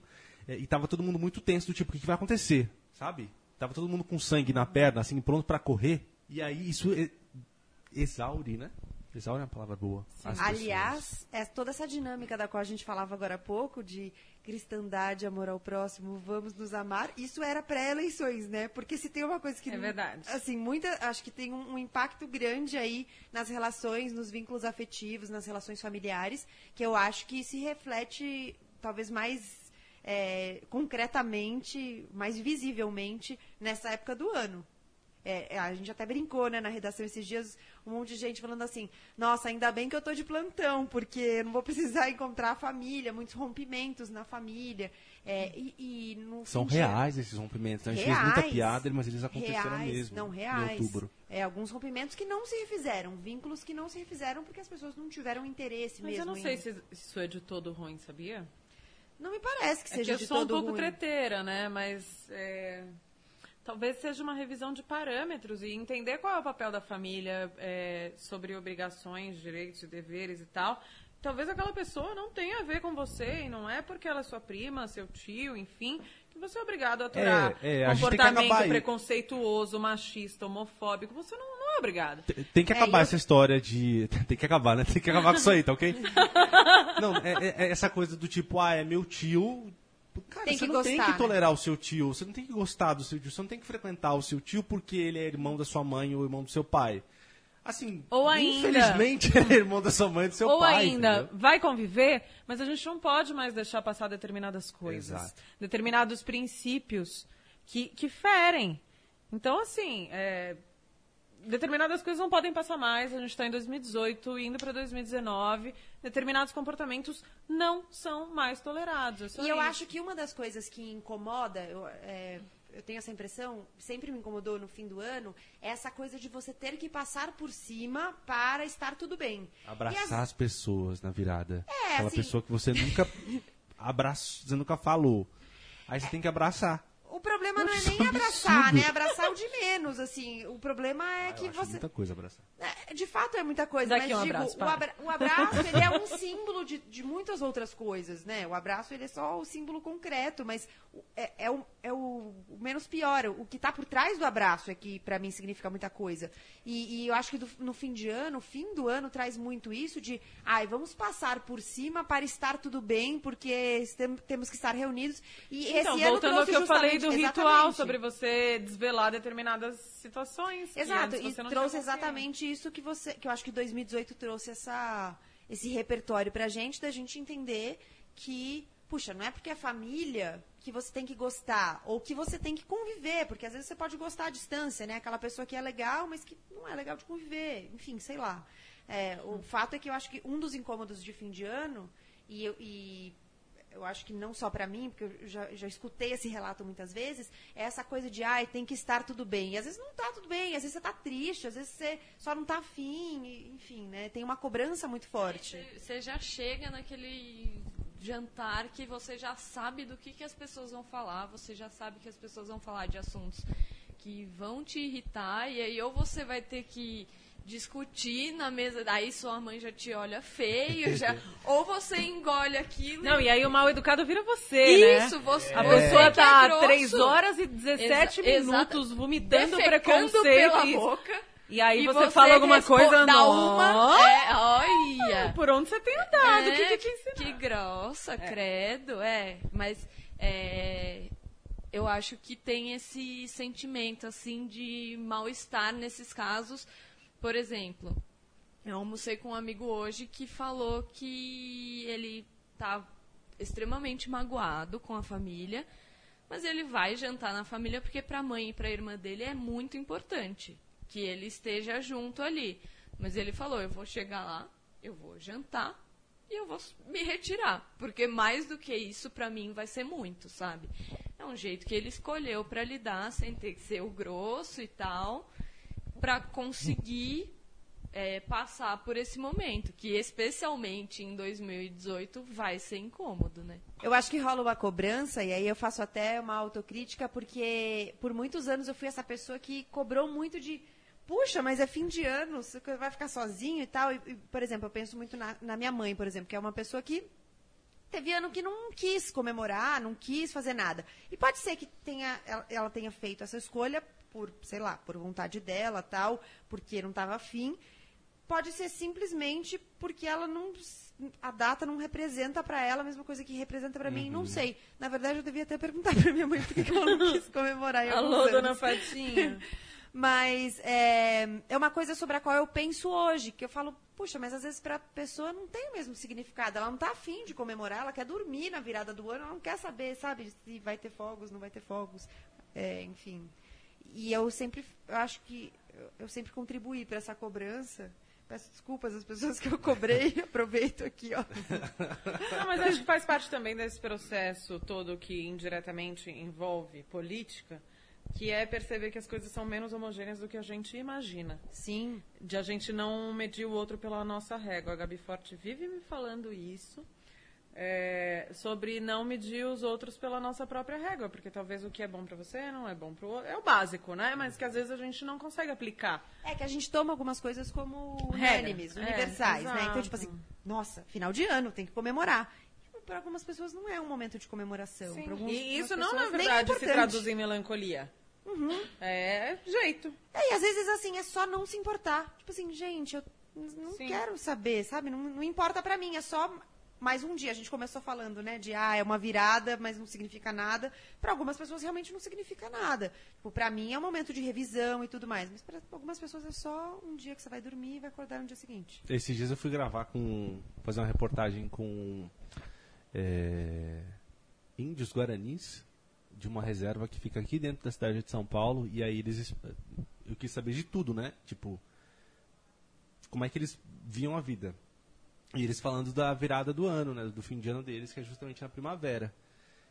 é, e tava todo mundo muito tenso do tipo, o que, que vai acontecer? Sabe? Tava todo mundo com sangue na perna, assim, pronto para correr. E aí isso é- exaure, né? Exaure é uma palavra boa. Aliás, é toda essa dinâmica da qual a gente falava agora há pouco, de cristandade, amor ao próximo, vamos nos amar, isso era pré-eleições, né? Porque se tem uma coisa que. É verdade. Assim, muita. Acho que tem um, um impacto grande aí nas relações, nos vínculos afetivos, nas relações familiares, que eu acho que se reflete talvez mais. é, concretamente, mais visivelmente nessa época do ano. É, é, a gente até brincou, né, na redação esses dias, um monte de gente falando assim, nossa, ainda bem que eu tô de plantão, porque eu não vou precisar encontrar a família, muitos rompimentos na família. É, e, e no São reais esses rompimentos. né? A gente fez muita piada, mas eles aconteceram reais, mesmo. Não, reais. Em outubro. É, alguns rompimentos que não se refizeram, vínculos que não se refizeram porque as pessoas não tiveram interesse Mas mesmo. eu não em- sei se isso é de todo ruim, sabia? Não me parece que É que seja eu de sou um todo pouco ruim. treteira, né? Mas é, talvez seja uma revisão de parâmetros e entender qual é o papel da família é, sobre obrigações, direitos e deveres e tal. Talvez aquela pessoa não tenha a ver com você e não é porque ela é sua prima, seu tio, enfim, que você é obrigado a aturar É, é, a comportamento preconceituoso, machista, homofóbico. Você não, não é obrigado. Tem- Tem que É, acabar e eu- essa história de. Tem que acabar, né? Tem que acabar com isso aí, tá ok? Não, é, é- é essa coisa do tipo, ah, é meu tio. Cara, Tem você não tem gostar, que tolerar o seu tio, você não tem que gostar do seu tio, você não tem que frequentar o seu tio porque ele é irmão da sua mãe ou irmão do seu pai. Assim, Ou ainda- infelizmente ele é irmão da sua mãe e do seu Ou pai. ainda, entendeu? vai conviver, mas a gente não pode mais deixar passar determinadas coisas. Exato. Determinados princípios que, que ferem. Então, assim, é, determinadas coisas não podem passar mais. A gente está em 2018, indo para 2019. Determinados comportamentos não são mais tolerados. É E eu isso. acho que uma das coisas que incomoda, eu, é, eu tenho essa impressão, sempre me incomodou no fim do ano, é essa coisa de você ter que passar por cima para estar tudo bem. Abraçar as- as pessoas na virada. É, Aquela assim- pessoa que você nunca abraçou, você nunca falou. Aí você tem que abraçar. O problema não é nem um abraçar, absurdo. né? Abraçar o de menos, assim. O problema é Ah, que você. muita coisa abraçar. É, de fato é muita coisa, Daqui mas um digo, abraço, o, abra- o abraço ele é um símbolo de, de muitas outras coisas, né? O abraço ele é só o símbolo concreto, mas é, é o, é o- menos pior. O que está por trás do abraço é que para mim significa muita coisa. E, e eu acho que do- no fim de ano, o fim do ano traz muito isso de, ai, vamos passar por cima para estar tudo bem, porque tem- temos que estar reunidos. E Então, esse ano voltando ao trouxe que do justamente- ritual, exatamente. sobre você desvelar determinadas situações. Exato, e trouxe exatamente isso que você. Que eu acho que 2018 trouxe essa, esse repertório pra gente, da gente entender que, puxa, não é porque é família que você tem que gostar, ou que você tem que conviver, porque às vezes você pode gostar à distância, né? Aquela pessoa que é legal, mas que não é legal de conviver, enfim, sei lá. É, o fato é que eu acho que um dos incômodos de fim de ano, e, eu- e eu acho que não só pra mim, porque eu já, já escutei esse relato muitas vezes, é essa coisa de, ai, tem que estar tudo bem. E às vezes não tá tudo bem, às vezes você tá triste, às vezes você só não tá afim, enfim, né? Tem uma cobrança muito forte. Você já chega naquele jantar que você já sabe do que, que as pessoas vão falar, você já sabe que as pessoas vão falar de assuntos que vão te irritar, e aí ou você vai ter que discutir na mesa, daí sua mãe já te olha feio, já, ou você engole aquilo. Não, e aí o mal educado vira você, né? Isso, você, A você pessoa é tá grosso, 3 horas e 17 Exa- minutos vomitando preconceito. pela e- boca. E aí e você, fala alguma coisa, dá não. uma, é, olha. Por onde você tem andado? O que, É, que te que grossa, credo, é. Mas é, eu acho que tem esse sentimento, assim, de mal-estar nesses casos. Por exemplo, eu almocei com um amigo hoje que falou que ele tá extremamente magoado com a família, mas ele vai jantar na família porque para a mãe e para a irmã dele é muito importante que ele esteja junto ali. Mas ele falou: eu vou chegar lá, eu vou jantar e eu vou me retirar, porque mais do que isso para mim vai ser muito, sabe? É um jeito que ele escolheu para lidar sem ter que ser o grosso e tal, para conseguir é, passar por esse momento, que especialmente em 2018 vai ser incômodo, né? Eu acho que rola uma cobrança, e aí eu faço até uma autocrítica, porque por muitos anos eu fui essa pessoa que cobrou muito de. Puxa, mas é fim de ano, você vai ficar sozinho e tal. E, e, por exemplo, eu penso muito na, na minha mãe, por exemplo, que é uma pessoa que teve ano que não quis comemorar, não quis fazer nada. E pode ser que tenha, ela, ela tenha feito essa escolha por, sei lá, por vontade dela, tal, porque não estava afim. Pode ser simplesmente porque ela não a data não representa para ela a mesma coisa que representa para mim, não sei. Na verdade, eu devia até perguntar para minha mãe por que ela não quis comemorar Alô, anos. dona Fatinha. Mas é, é uma coisa sobre a qual eu penso hoje, que eu falo, puxa, mas às vezes para a pessoa não tem o mesmo significado. Ela não está afim de comemorar, ela quer dormir na virada do ano, ela não quer saber, sabe, se vai ter fogos, não vai ter fogos, é, enfim. E eu sempre, eu acho que eu, sempre contribuí para essa cobrança. Peço desculpas às pessoas que eu cobrei, aproveito aqui, ó. Não, mas acho que faz parte também desse processo todo que indiretamente envolve política, que é perceber que as coisas são menos homogêneas do que a gente imagina. Sim. De a gente não medir o outro pela nossa régua. A Gabi Forte vive me falando isso. É, sobre não medir os outros pela nossa própria régua, porque talvez o que é bom pra você não é bom pro outro. É o básico, né? Mas que às vezes a gente não consegue aplicar. É que a gente toma algumas coisas como unânimes, É, universais, né? Então, tipo assim, nossa, final de ano, tem que comemorar. Para algumas pessoas não é um momento de comemoração. Pra algumas- E isso não, na é verdade, se importante. traduz em melancolia. É jeito. É, e às vezes, assim, é só não se importar. Tipo assim, gente, eu não Sim. quero saber, sabe? Não, não importa pra mim, é só mais um dia. A gente começou falando, né, de ah, é uma virada, mas não significa nada. Para algumas pessoas realmente não significa nada. Tipo, para mim é um momento de revisão e tudo mais, mas para algumas pessoas é só um dia que você vai dormir e vai acordar no dia seguinte. Esses dias eu fui gravar com. fazer uma reportagem com. é, índios guaranis de uma reserva que fica aqui dentro da cidade de São Paulo e aí eles es- eu quis saber de tudo, né? Tipo como é que eles viam a vida. E eles falando da virada do ano, né, do fim de ano deles, que é justamente na primavera,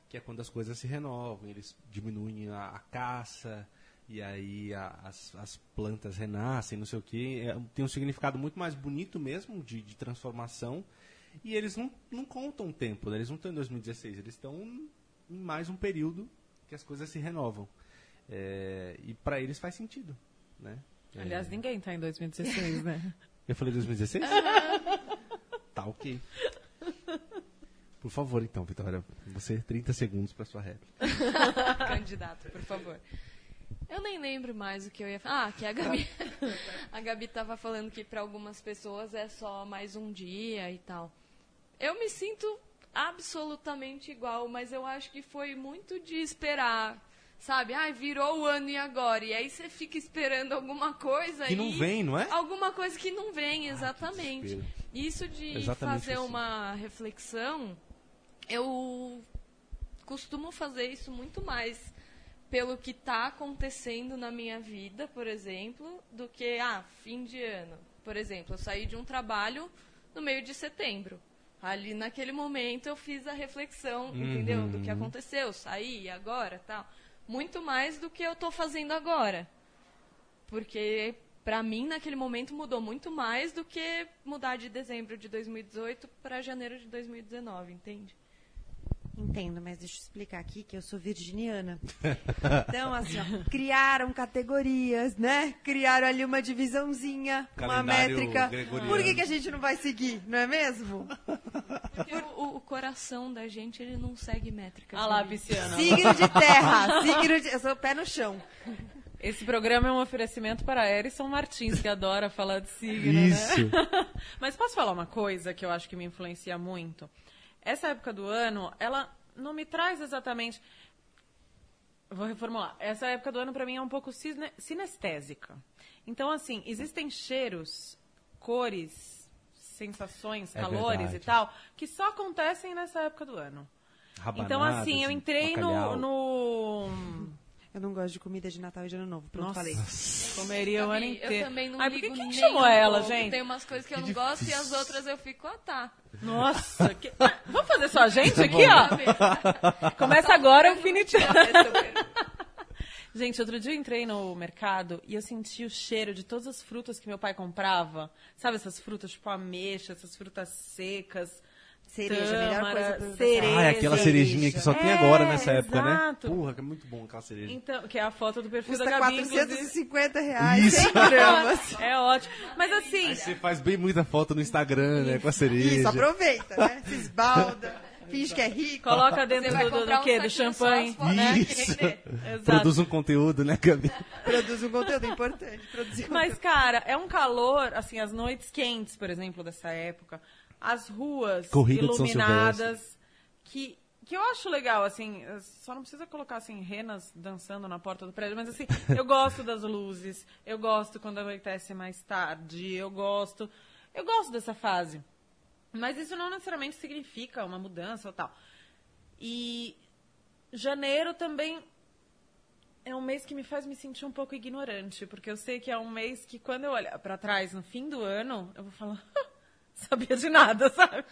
que é quando as coisas se renovam, eles diminuem a, a caça e aí a- as, as plantas renascem, não sei o quê. É, tem um significado muito mais bonito mesmo de, de transformação. E eles não, não contam o tempo, né? eles não estão em 2016, eles estão em mais um período que as coisas se renovam. É, e para eles faz sentido, né? É, Aliás, ninguém tá em 2016, né? eu falei 2016? Tá ok. Por favor, então, Vitória, você 30 segundos para sua réplica. Candidato, por favor. Eu nem lembro mais o que eu ia falar. Ah, que a Gabi. a Gabi tava falando que para algumas pessoas é só mais um dia e tal. Eu me sinto absolutamente igual, mas eu acho que foi muito de esperar. Sabe? Ai, virou o ano e agora? E aí você fica esperando alguma coisa Que não vem, não é? Alguma coisa que não vem, exatamente. Isso de Exatamente fazer assim. uma reflexão, eu costumo fazer isso muito mais pelo que está acontecendo na minha vida, por exemplo, do que, ah, fim de ano. Por exemplo, eu saí de um trabalho no meio de setembro. Ali naquele momento eu fiz a reflexão, entendeu? Do que aconteceu, saí, agora, tal. Muito mais do que eu estou fazendo agora. Porque pra mim naquele momento mudou muito mais do que mudar de dezembro de 2018 para janeiro de 2019, entende? Entendo, mas deixa eu explicar aqui que eu sou virginiana. Então, assim, ó, criaram categorias, né? Criaram ali uma divisãozinha, uma Calendário métrica. gregoriano. Por que, que a gente não vai seguir, não é mesmo? Porque o, o- coração da gente ele não segue métricas. Ah lá, né? pisciana. Signo de terra, signo de... Eu sou pé no chão. Esse programa é um oferecimento para a Erison Martins, que adora falar de signo, Isso. né? Mas posso falar uma coisa que eu acho que me influencia muito? Essa época do ano, ela não me traz exatamente... Vou reformular. Essa época do ano, para mim, é um pouco sine- sinestésica. Então, assim, existem cheiros, cores, sensações, É calores verdade. e tal, que só acontecem nessa época do ano. então, Rabanadas, assim, eu entrei no, no... Eu não gosto de comida de Natal e de Ano Novo. Pronto, Nossa, falei. comeria o ano inteiro. Eu também não Ai, por que ligo quem chamou ela, pouco. gente? Tem umas coisas que eu Que não gosto e as difícil. outras eu fico, ah, tá. Nossa, que... Vamos fazer só a gente aqui, ó? Começa agora o Infinity. Gente, outro dia eu entrei no mercado e eu senti o cheiro de todas as frutas que meu pai comprava. Sabe essas frutas tipo ameixa, essas frutas secas. Cereja, a melhor tâmara, coisa pra- cereja. Ah, é aquela cerejinha que só tem É, agora nessa época, exato. né? Porra, que é muito bom aquela cereja. Então, que é a foto do perfil Custa da Gabi, inclusive. 450 reais, Isso. 100 gramas. É ótimo. Mas assim, Aí você faz bem muita foto no Instagram, né? Com a cereja. Isso, aproveita, né? Se esbalda, finge que é rico. coloca dentro do, do, do um quê? Do saquinho só, champanhe. né, Isso. Produz um conteúdo, né, Gabi? Produz um conteúdo importante. Produzir Mas, cara, é um calor, assim, as noites quentes, por exemplo, dessa época, as ruas Corrida iluminadas, que, que eu acho legal, assim, só não precisa colocar, assim, renas dançando na porta do prédio, mas, assim, eu gosto das luzes, eu gosto quando anoitece mais tarde, eu gosto, eu gosto dessa fase. Mas isso não necessariamente significa uma mudança ou tal. E janeiro também é um mês que me faz me sentir um pouco ignorante, porque eu sei que é um mês que quando eu olhar pra trás no fim do ano, eu vou falar, sabia de nada, sabe?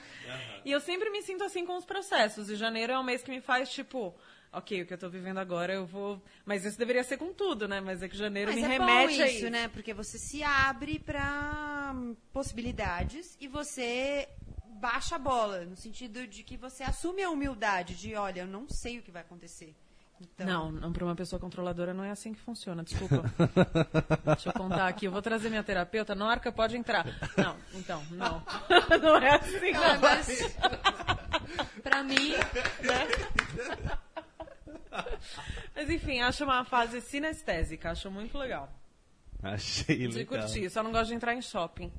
E eu sempre me sinto assim com os processos. E janeiro é um mês que me faz tipo, ok, o que eu tô vivendo agora eu vou. Mas isso deveria ser com tudo, né? Mas é que janeiro Mas me é bom remete a isso, isso. né? Porque você se abre para possibilidades e você baixa a bola, no sentido de que você assume a humildade de, olha, eu não sei o que vai acontecer. Então, Não, não para uma pessoa controladora não é assim que funciona, desculpa. Deixa eu contar aqui, eu vou trazer minha terapeuta, Norca, pode entrar. Não, então, não. Não é assim, não. mas pra mim, Mas enfim, acho uma fase sinestésica, acho muito legal. Achei De legal. curtir, só não gosto de entrar em shopping.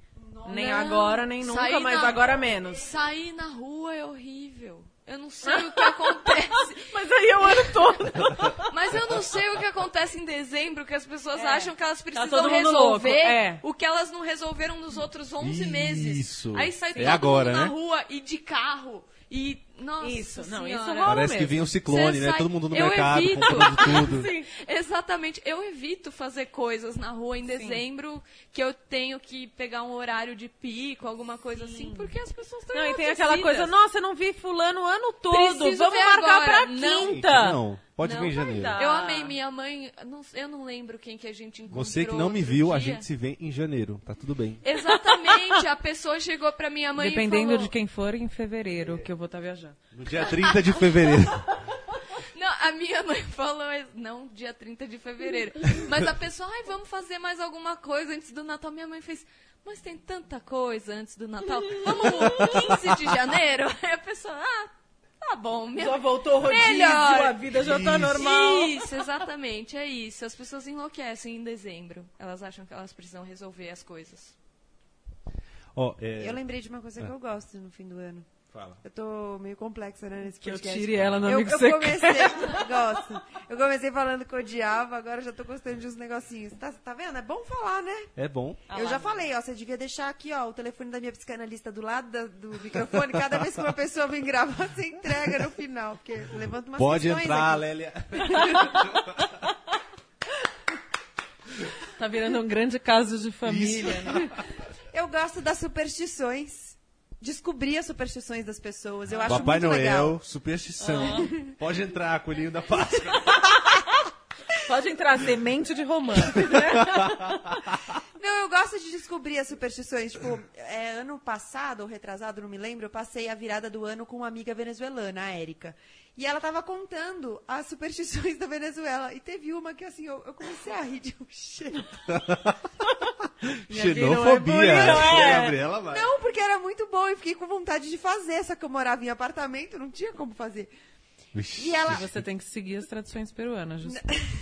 Nem Não, agora, nem nunca, sair mas na- agora menos. Sair na rua é horrível. Eu não sei o que acontece. Mas aí é o ano todo. Mas eu não sei o que acontece em dezembro, que as pessoas É. acham que elas Tá precisam mundo resolver é. o que elas não resolveram nos outros 11 meses. Isso. Aí sai É todo agora, mundo na né? rua e de carro. E, nossa Isso, não, senhora. isso rola Parece que mesmo. vem um ciclone, Cê né? sai- Todo mundo no Eu mercado, evito. comprando tudo. Sim. Exatamente. Eu evito fazer coisas na rua em dezembro que eu tenho que pegar um horário de pico, alguma coisa assim, porque as pessoas estão Não, e tem aquela coisa, nossa, eu não vi fulano o ano todo. Preciso Vamos marcar agora. pra Não. quinta. Não, pode Não vir em janeiro. dar. Eu amei minha mãe. não- eu não lembro quem que a gente encontrou. Você que não me viu, a dia. gente se vê em janeiro. Tá tudo bem. Exatamente. A pessoa chegou pra minha mãe Dependendo e falou... de quem for, em fevereiro, que eu vou estar viajando. No dia 30 de fevereiro. Não, a minha mãe falou, não, dia 30 de fevereiro. Mas a pessoa, ai, vamos fazer mais alguma coisa antes do Natal. Minha mãe fez, mas tem tanta coisa antes do Natal. Vamos 15 de janeiro? Aí a pessoa, ah, tá bom. Minha Já voltou o rodízio, Melhor. a vida já tá Isso. normal. Isso, exatamente, é isso. As pessoas enlouquecem em dezembro. Elas acham que elas precisam resolver as coisas. Ó, é... Eu lembrei de uma coisa que eu gosto no fim do ano. Fala. Eu tô meio complexa, né, nesse Que eu podcast. tire ela no eu, amigo eu comecei, gosto. Eu comecei falando que odiava, agora já tô gostando de uns negocinhos. Tá, tá vendo? É bom falar, né? É bom. eu já falei, ó, você devia deixar aqui, ó, o telefone da minha psicanalista do lado da- do microfone. Cada vez que uma pessoa vem gravar, você entrega no final, porque levanta umas Pode entrar, aqui. Lélia. Tá virando um grande caso de família, né? Eu gosto das superstições. Descobrir as superstições das pessoas. Eu acho Papai muito Noel, legal. superstição. Pode entrar, coelhinho da Páscoa. Pode entrar semente de romã. Não, eu gosto de descobrir as superstições. Tipo, é, ano passado, ou retrasado, não me lembro, eu passei a virada do ano com uma amiga venezuelana, a Érica. E ela tava contando as superstições da Venezuela. E teve uma que, assim, eu, eu comecei a rir de um jeito. Xenofobia. não é bonito, é. Gabriela vai. Não, porque era muito bom e fiquei com vontade de fazer. Só que eu morava em apartamento, não tinha como fazer. Vixe. E ela, Você tem que seguir as tradições peruanas.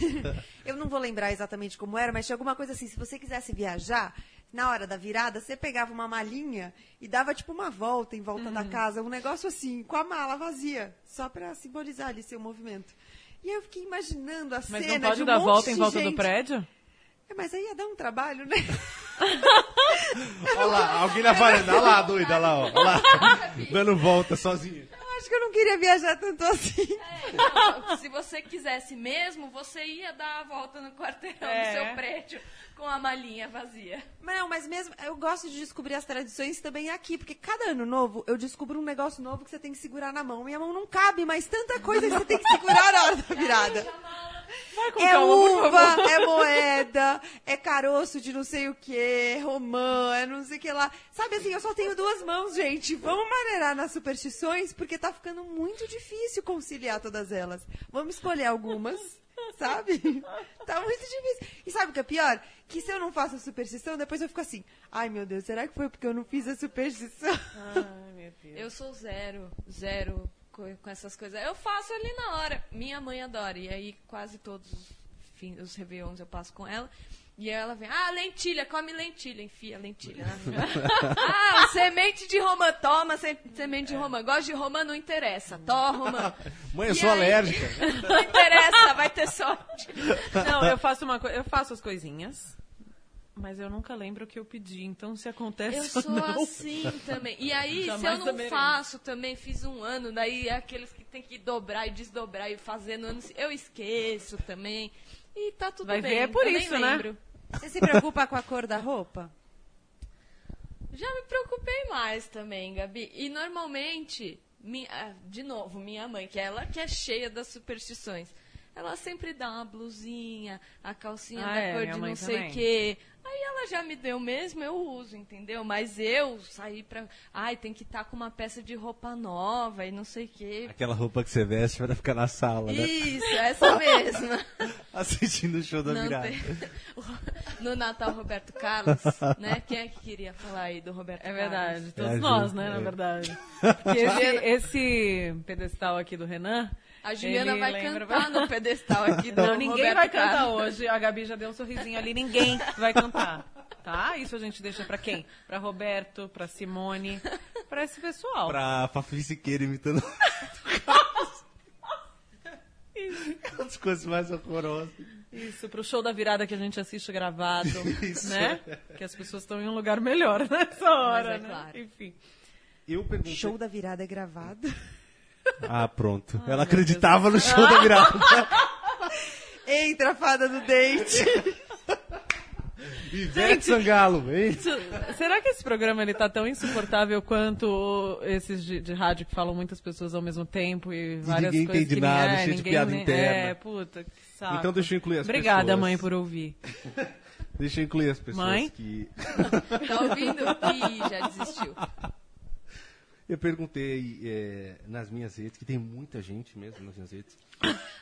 Eu não vou lembrar exatamente como era, mas tinha alguma coisa assim. Se você quisesse viajar, na hora da virada, você pegava uma malinha e dava tipo uma volta em volta Uhum. da casa, um negócio assim, com a mala vazia, só pra simbolizar ali seu movimento. E eu fiquei imaginando a Mas cena não pode de um dar monte volta em volta gente. do prédio? É, mas aí ia dar um trabalho, né? Olha lá, alguém na varanda. Olha lá, doida, olha lá, ó. Olha lá. Dando volta sozinha. Eu acho que eu não queria viajar tanto assim. Não, se você quisesse mesmo, você ia dar a volta no quarteirão É. do seu prédio com a malinha vazia. Não, mas mesmo, eu gosto de descobrir as tradições também aqui, porque cada ano novo eu descubro um negócio novo que você tem que segurar na mão. Minha mão não cabe, mas tanta coisa que você tem que segurar na hora da virada. Vai com É calma, por uva, favor. é moeda, é caroço de não sei o que, é romã, é não sei o que lá. Sabe assim, eu só tenho duas mãos, gente. Vamos maneirar nas superstições, porque tá ficando muito difícil conciliar todas elas. Vamos escolher algumas, sabe? Tá muito difícil. E sabe o que é pior? Que se eu não faço a superstição, depois eu fico assim, ai meu Deus, será que foi porque eu não fiz a superstição? Ai, meu Deus. Eu sou zero, zero co- com essas coisas. Eu faço ali na hora. Minha mãe adora. E aí quase todos os, fim, os réveillons eu passo com ela. E aí ela vem, ah, lentilha, come lentilha, enfia lentilha. ah, semente de romã, toma se- semente de romã. Gosto de romã, não interessa. Tó romã. Mãe, eu E sou aí? alérgica. Não interessa, vai ter sorte. Não, eu faço uma coisa, eu faço as coisinhas, mas eu nunca lembro o que eu pedi. Então, se acontece Eu ou sou não, assim também. E aí, se eu não saberemos. faço também, fiz um ano, daí é aqueles que tem que dobrar e desdobrar e fazer no ano, eu esqueço também. E tá tudo Vai bem. ver, é por eu isso, né? lembro. Você se preocupa com a cor da roupa? Já me preocupei mais também, Gabi. E normalmente, mi- ah, de novo, minha mãe, que é ela que é cheia das superstições. Ela sempre dá uma blusinha, a calcinha Ah, da é, cor de não sei o quê. Aí ela já me deu mesmo, eu uso, entendeu? Mas eu saí pra. Ai, tem que estar com uma peça de roupa nova e não sei o quê. Aquela roupa que você veste pra ficar na sala, né? Isso, essa mesma. Assistindo o show da Não virada. tem- No Natal, Roberto Carlos, né? Quem é que queria falar aí do Roberto É Carlos? verdade, todos É, nós, né, na é. verdade. Porque esse, esse pedestal aqui do Renan... A Juliana ele vai lembra- cantar no pedestal aqui do Não, ninguém Roberto vai cantar Carlos. hoje. A Gabi já deu um sorrisinho ali, ninguém vai cantar. Tá? Isso a gente deixa pra quem? Pra Roberto, pra Simone, pra esse pessoal. Pra Fafi Siqueira imitando. As coisas mais horrorosas. Isso, pro show da virada que a gente assiste gravado, Isso. né? Que as pessoas estão em um lugar melhor nessa hora, é né? claro. Enfim. Eu perguntei. Show da virada é gravado. Ah, pronto. Ela acreditava no show da virada. Entra, fada do date. Ivete Sangalo, hein? Será que esse programa ele tá tão insuportável quanto esses de, de rádio que falam muitas pessoas ao mesmo tempo e várias ninguém coisas entende que nada, ninguém, cheio de ninguém piada nem- interna. É, puta, que saco. Então deixa eu incluir as Obrigada, pessoas. mãe, por ouvir. Deixa eu incluir as pessoas Mãe? que. Tá ouvindo? Ih, já desistiu. Eu perguntei é, nas minhas redes, que tem muita gente mesmo nas minhas redes.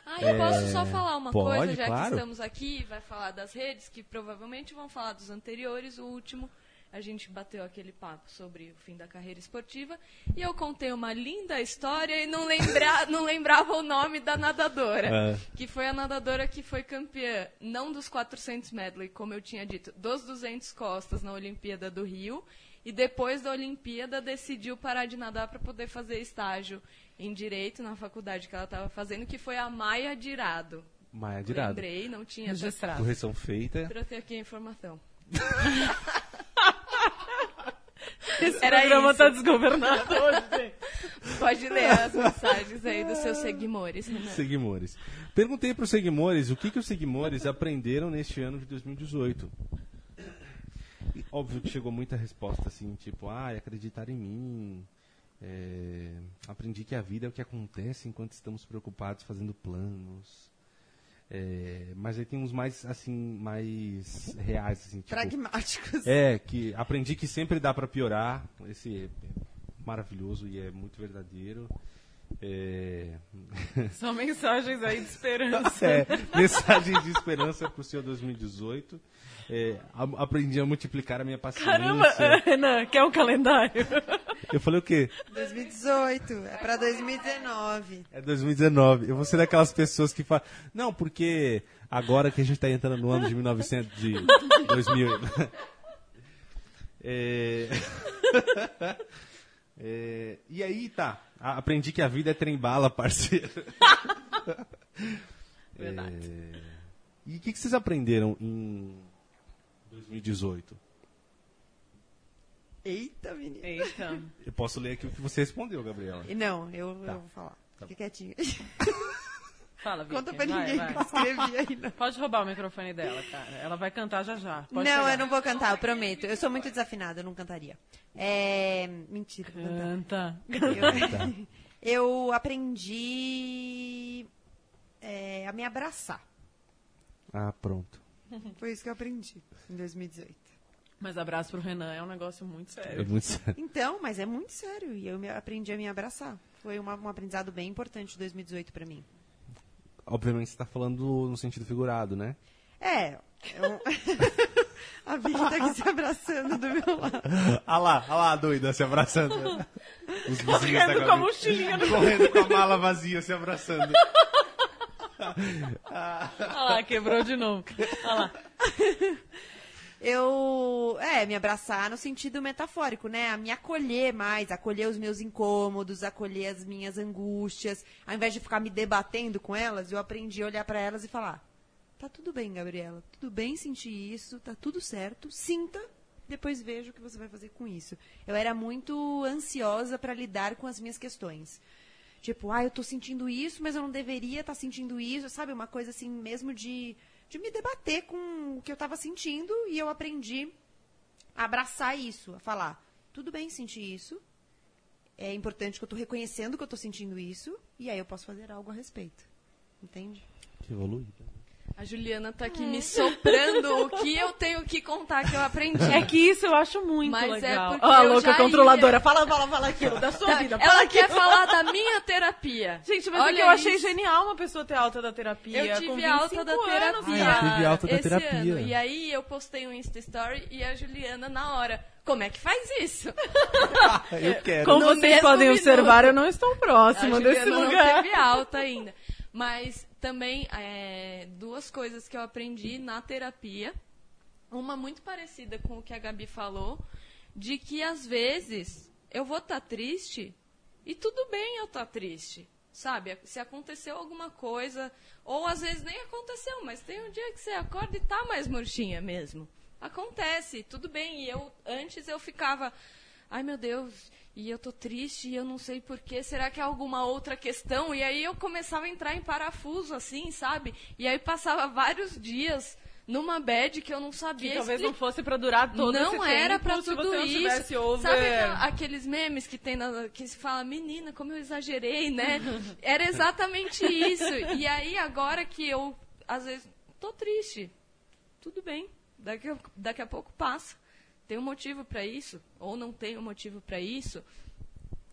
Ah, eu posso só falar uma É, pode, coisa, já claro. que estamos aqui, vai falar das redes, que provavelmente vão falar dos anteriores, o último. A gente bateu aquele papo sobre o fim da carreira esportiva e eu contei uma linda história e não, lembra, não lembrava o nome da nadadora. É. Que foi a nadadora que foi campeã, não dos 400 medley, como eu tinha dito, dos 200 costas na Olimpíada do Rio. E depois da Olimpíada decidiu parar de nadar para poder fazer estágio em direito na faculdade que ela estava fazendo, que foi a Maia Dirado. Maia Dirado. Lembrei, não tinha. Registrado. Correção feita. Ter aqui a informação. Esse Era programa isso. tá desgovernado hoje, gente. Pode ler as mensagens aí dos seus seguidores, Renan. Seguimores. Perguntei para os Seguimores o que, que os Seguimores aprenderam neste ano de 2018. Óbvio que chegou muita resposta assim, tipo, ah, acreditar em mim. é, aprendi que a vida é o que acontece enquanto estamos preocupados fazendo planos. É, mas aí tem uns mais, assim, mais reais, assim, tipo... Pragmáticos. É, que aprendi que sempre dá pra piorar. Esse é maravilhoso e é muito verdadeiro. É, São mensagens aí de esperança. é, mensagem de esperança pro seu 2018. É, a- aprendi a multiplicar a minha paciência. Caramba, Renan, quer um calendário? Eu falei o quê? 2018, é pra 2019. É 2019. Eu vou ser daquelas pessoas que falam. Não, porque agora que a gente tá entrando no ano de 1900, de 2000. É... É, E aí, tá. Aprendi que a vida é trem-bala, parceiro. Verdade. É, E o que, que vocês aprenderam em 2018? Eita, menino. Eita. Eu posso ler aqui o que você respondeu, Gabriela. E não, eu, Tá. eu vou falar. Tá Fica quietinho. Fala, Vicky. Conta pra vai, ninguém vai. que eu escrevi aí, não. Pode roubar o microfone dela, cara. Ela vai cantar já já. Pode não, pegar. eu não vou cantar, eu prometo. Eu sou muito desafinada, eu não cantaria. É... Mentira, vou cantar. Canta. Eu, eu aprendi é, a me abraçar. Ah, pronto. Foi isso que eu aprendi em 2018. Mas abraço pro Renan é um negócio muito É sério. muito sério. Então, mas é muito sério. E eu me- aprendi a me abraçar. Foi uma- um aprendizado bem importante de 2018 pra mim. Obviamente você tá falando no sentido figurado, né? É. eu- a Vicky tá aqui se abraçando do meu lado. Ah lá, ah lá, a doida, se abraçando. Os Correndo com a mochilinha no... Correndo com a mala vazia, se abraçando. Olha lá, quebrou de novo. Olha lá. Eu, é, me abraçar no sentido metafórico, né? A me acolher mais, acolher os meus incômodos, acolher as minhas angústias. Ao invés de ficar me debatendo com elas, eu aprendi a olhar pra elas e falar: tá tudo bem, Gabriela, tudo bem sentir isso, tá tudo certo, sinta, depois veja o que você vai fazer com isso. Eu era muito ansiosa pra lidar com as minhas questões. Tipo, ah, eu tô sentindo isso, mas eu não deveria estar sentindo isso, sabe? Uma coisa assim mesmo de, de me debater com o que eu tava sentindo e eu aprendi a abraçar isso, a falar, tudo bem sentir isso, é importante que eu tô reconhecendo que eu tô sentindo isso, e aí eu posso fazer algo a respeito. Entende? Evoluída. A Juliana tá aqui me soprando o que eu tenho que contar que eu aprendi. É que isso eu acho muito Mas é legal. porque Ó, a eu louca controladora. ia. Fala, fala, fala aquilo da sua vida. Ela fala quer aquilo. falar da minha terapia. Gente, mas é Olha que eu achei isso. genial uma pessoa ter alta da terapia. Eu tive 25 alta da anos, terapia. Ah, eu tive alta da esse terapia. ano. E aí eu postei um Insta Story e a Juliana na hora. Como é que faz isso? Eu quero. Como No vocês podem minuto. observar, eu não estou A próxima desse Juliana não lugar. teve alta ainda. Mas também, é, duas coisas que eu aprendi na terapia uma muito parecida com o que a Gabi falou, de que às vezes eu vou estar triste e tudo bem eu estar triste. Sabe, se aconteceu alguma coisa, ou às vezes nem aconteceu, mas tem um dia que você acorda e tá mais murchinha mesmo. Acontece, tudo bem. E eu antes eu ficava, ai meu Deus, e eu tô triste e eu não sei porquê, será que é alguma outra questão? E aí eu começava a entrar em parafuso, assim, sabe? E aí passava vários dias numa bad que eu não sabia Que talvez não fosse pra durar todo esse não era se tudo não isso. over... Sabe aqueles memes que tem na, que se fala, menina, como eu exagerei, né? Era exatamente isso. E aí, agora que eu, às vezes, tô triste. Tudo bem. Daqui a, daqui a pouco passa. Tem um motivo pra isso, ou não tem um motivo pra isso.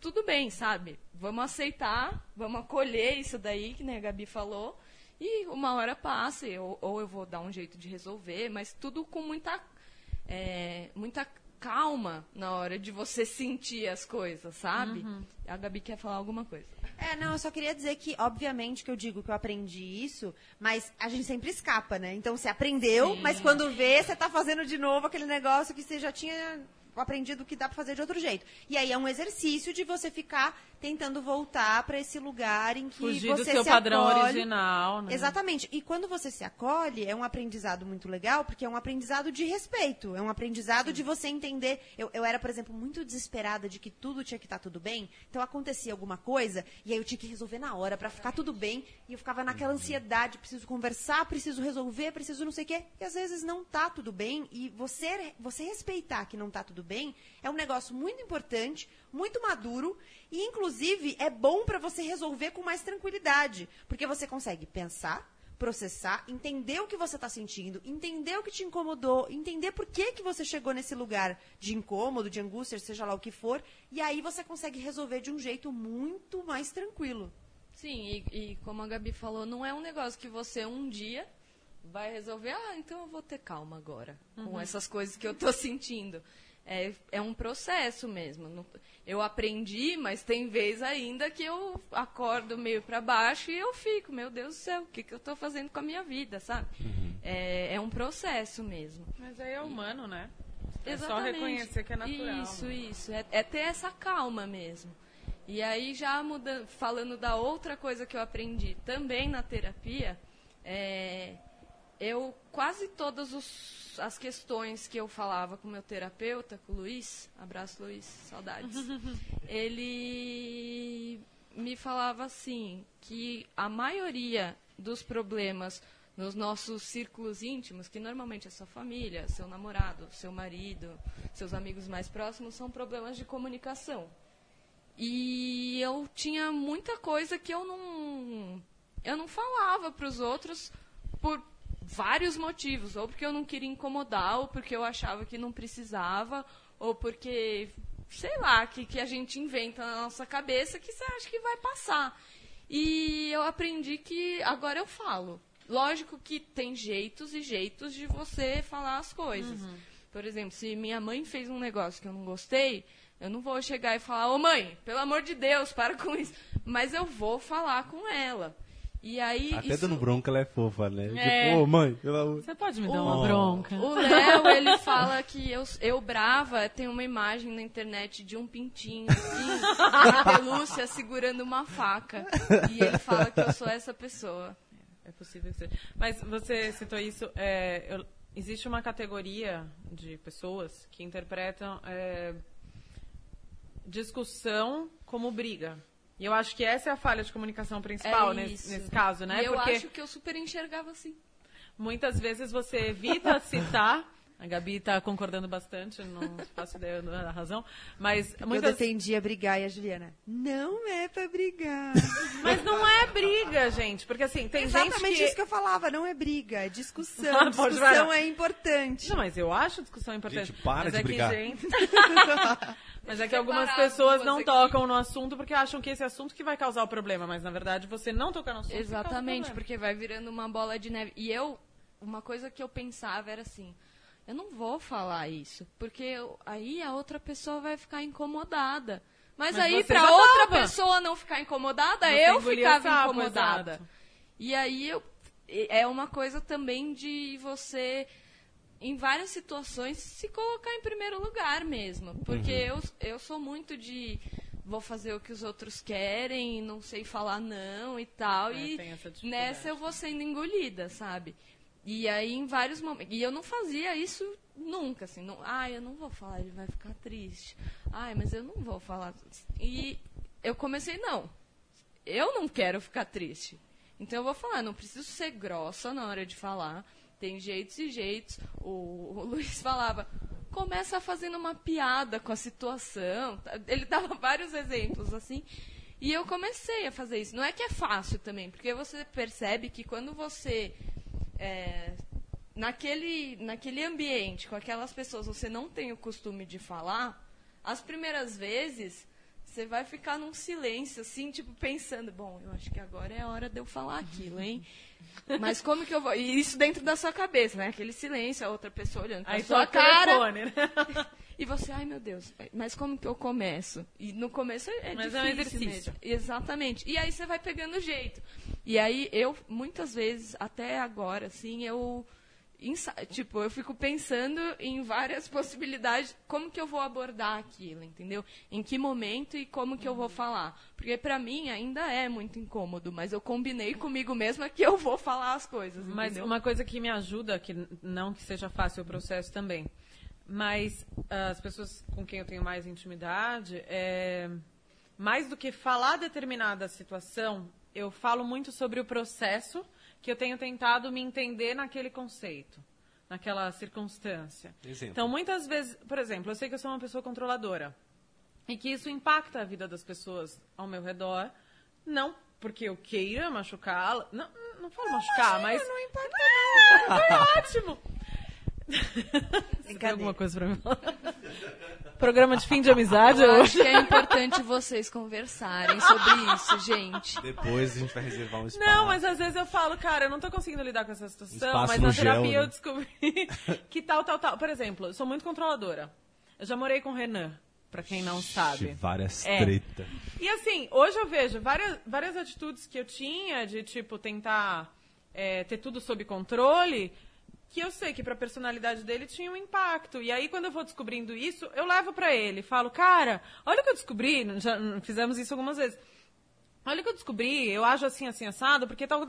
Tudo bem, sabe? Vamos aceitar, vamos acolher isso daí, que nem a Gabi falou. E uma hora passa, eu- ou eu vou dar um jeito de resolver, mas tudo com muita, é, muita calma na hora de você sentir as coisas, sabe? A Gabi quer falar alguma coisa. É, não, eu só queria dizer que, obviamente, que eu digo que eu aprendi isso, mas a gente sempre escapa, né? Então você aprendeu, Sim. mas quando vê, você tá fazendo de novo aquele negócio que você já tinha aprendido que dá pra fazer de outro jeito. E aí é um exercício de você ficar tentando voltar pra esse lugar em que Fugir você do seu se padrão acolhe. original, né? Exatamente. E quando você se acolhe, é um aprendizado muito legal, porque é um aprendizado de respeito. É um aprendizado de você entender. Eu, eu era, por exemplo, muito desesperada de que tudo tinha que estar tudo bem. Então acontecia alguma coisa, e aí eu tinha que resolver na hora pra ficar tudo bem. E eu ficava naquela ansiedade, preciso conversar, preciso resolver, preciso não sei o quê. E às vezes não tá tudo bem. E você, você respeitar que não tá tudo bem é um negócio muito importante, muito maduro. E, inclusive, é bom pra você resolver com mais tranquilidade. Porque você consegue pensar, processar, entender o que você está sentindo, entender o que te incomodou, entender por que, que você chegou nesse lugar de incômodo, de angústia, seja lá o que for, e aí você consegue resolver de um jeito muito mais tranquilo. Sim, e, e como a Gabi falou, não é um negócio que você um dia vai resolver, ah, então eu vou ter calma agora com essas coisas que eu tô sentindo. É, é um processo mesmo. Eu aprendi, mas tem vez ainda que eu acordo meio para baixo e eu fico, meu Deus do céu, o que, que eu tô fazendo com a minha vida, sabe? É, é um processo mesmo. Mas aí é humano, né? É só Exatamente. reconhecer que é natural. Isso, né? isso. É, é ter essa calma mesmo. E aí, já muda, falando da outra coisa que eu aprendi também na terapia, é, eu quase todas os- as questões que eu falava com o meu terapeuta, com o Luiz, abraço Luiz, saudades, ele me falava assim, que a maioria dos problemas nos nossos círculos íntimos, que normalmente é sua família, seu namorado, seu marido, seus amigos mais próximos, são problemas de comunicação. E eu tinha muita coisa que eu não eu não falava para os outros por vários motivos, ou porque eu não queria incomodar, ou porque eu achava que não precisava, ou porque sei lá, que, que a gente inventa na nossa cabeça que você acha que vai passar. E eu aprendi que agora eu falo. Lógico que tem jeitos e jeitos de você falar as coisas. Por exemplo, se minha mãe fez um negócio que eu não gostei, eu não vou chegar e falar, ô mãe, pelo amor de Deus, para com isso. Mas eu vou falar com ela. E aí. Até isso... dando bronca ela é fofa, né? É. Tipo, ô mãe, pelo amor. Você pode me dar O- uma bronca? O Léo, ele fala que eu, eu brava, tem uma imagem na internet de um pintinho, assim, pelúcia segurando uma faca. E ele fala que eu sou essa pessoa. É possível que seja. Mas você citou isso. é, eu- existe uma categoria de pessoas que interpretam é, discussão como briga. E eu acho que essa é a falha de comunicação principal É nesse, nesse caso, né? E eu Porque acho que eu super enxergava assim. muitas vezes você evita citar. A Gabi está concordando bastante, não faço ideia da razão. Mas Eu muitas defendia brigar e a Juliana, não é pra brigar. Mas não é briga, gente. Porque assim, tem Exatamente gente que... isso que eu falava, não é briga, é discussão. Ah, discussão é importante. Não, mas eu acho discussão importante. Gente, para mas de é brigar. Que, gente... mas é que algumas pessoas não aqui. tocam no assunto porque acham que esse assunto que vai causar o problema. Mas na verdade, você não tocar no assunto. Exatamente, porque vai virando uma bola de neve. E eu, uma coisa que eu pensava era assim: eu não vou falar isso, porque eu- aí a outra pessoa vai ficar incomodada. Mas, Mas aí, já outra tava. pessoa não ficar incomodada, Você eu ficava sapo, incomodada. exato. E aí eu, é uma coisa também de você em várias situações, se colocar em primeiro lugar mesmo. Porque eu, eu sou muito de vou fazer o que os outros querem, não sei falar não e tal. É, e tem essa dificuldade. nessa eu vou sendo engolida, sabe? E aí, em vários momentos. E eu não fazia isso nunca, assim. Não, ah, eu não vou falar, ele vai ficar triste. Ai, mas eu não vou falar. E eu comecei, não. Eu não quero ficar triste. Então eu vou falar, não preciso ser grossa na hora de falar. Tem jeitos e jeitos. O, o Luiz falava, começa fazendo uma piada com a situação. Ele dava vários exemplos, assim. E eu comecei a fazer isso. Não é que é fácil também, porque você percebe que quando você é, naquele, naquele ambiente, com aquelas pessoas, você não tem o costume de falar, as primeiras vezes você vai ficar num silêncio, assim, tipo, pensando, bom, eu acho que agora é a hora de eu falar aquilo, hein? Mas como que eu vou. E isso dentro da sua cabeça, né? Aquele silêncio, a outra pessoa olhando pra Aí sua o cara. telefone, né? E você, ai meu Deus, mas como que eu começo? E no começo é Mas é um difícil exercício. mesmo. Exatamente. E aí você vai pegando jeito. E aí eu, muitas vezes, até agora, assim, eu. Tipo, eu fico pensando em várias possibilidades, como que eu vou abordar aquilo, entendeu? Em que momento e como que eu vou falar. Porque pra mim ainda é muito incômodo, mas eu combinei comigo mesma que eu vou falar as coisas, Mas entendeu? uma coisa que me ajuda, que não que seja fácil o processo também, mas ah, as pessoas com quem eu tenho mais intimidade, é, mais do que falar determinada situação, eu falo muito sobre o processo que eu tenho tentado me entender naquele conceito, naquela circunstância. Exemplo. Então, muitas vezes, por exemplo, eu sei que eu sou uma pessoa controladora e que isso impacta a vida das pessoas ao meu redor, não porque eu queira machucá-la, não, não falo machucar, mas Não importa, foi ótimo. Você tem alguma coisa pra mim falar? Programa de fim de amizade Eu hoje? acho que é importante vocês conversarem sobre isso, gente. Depois a gente vai reservar um espaço. Não, mas às vezes eu falo, cara, eu não tô conseguindo lidar com essa situação, Espaço mas na gel, terapia né? eu descobri que tal, tal, tal. Por exemplo, eu sou muito controladora. Eu já morei com o Renan, pra quem não sabe. Várias É. treta. E assim, hoje eu vejo várias, várias atitudes que eu tinha de, tipo, tentar é, ter tudo sob controle, que eu sei que pra personalidade dele tinha um impacto. E aí, quando eu vou descobrindo isso, eu levo pra ele. Falo, cara, olha o que eu descobri. Já fizemos isso algumas vezes. Olha o que eu descobri, eu ajo assim, assim, assado, porque tal,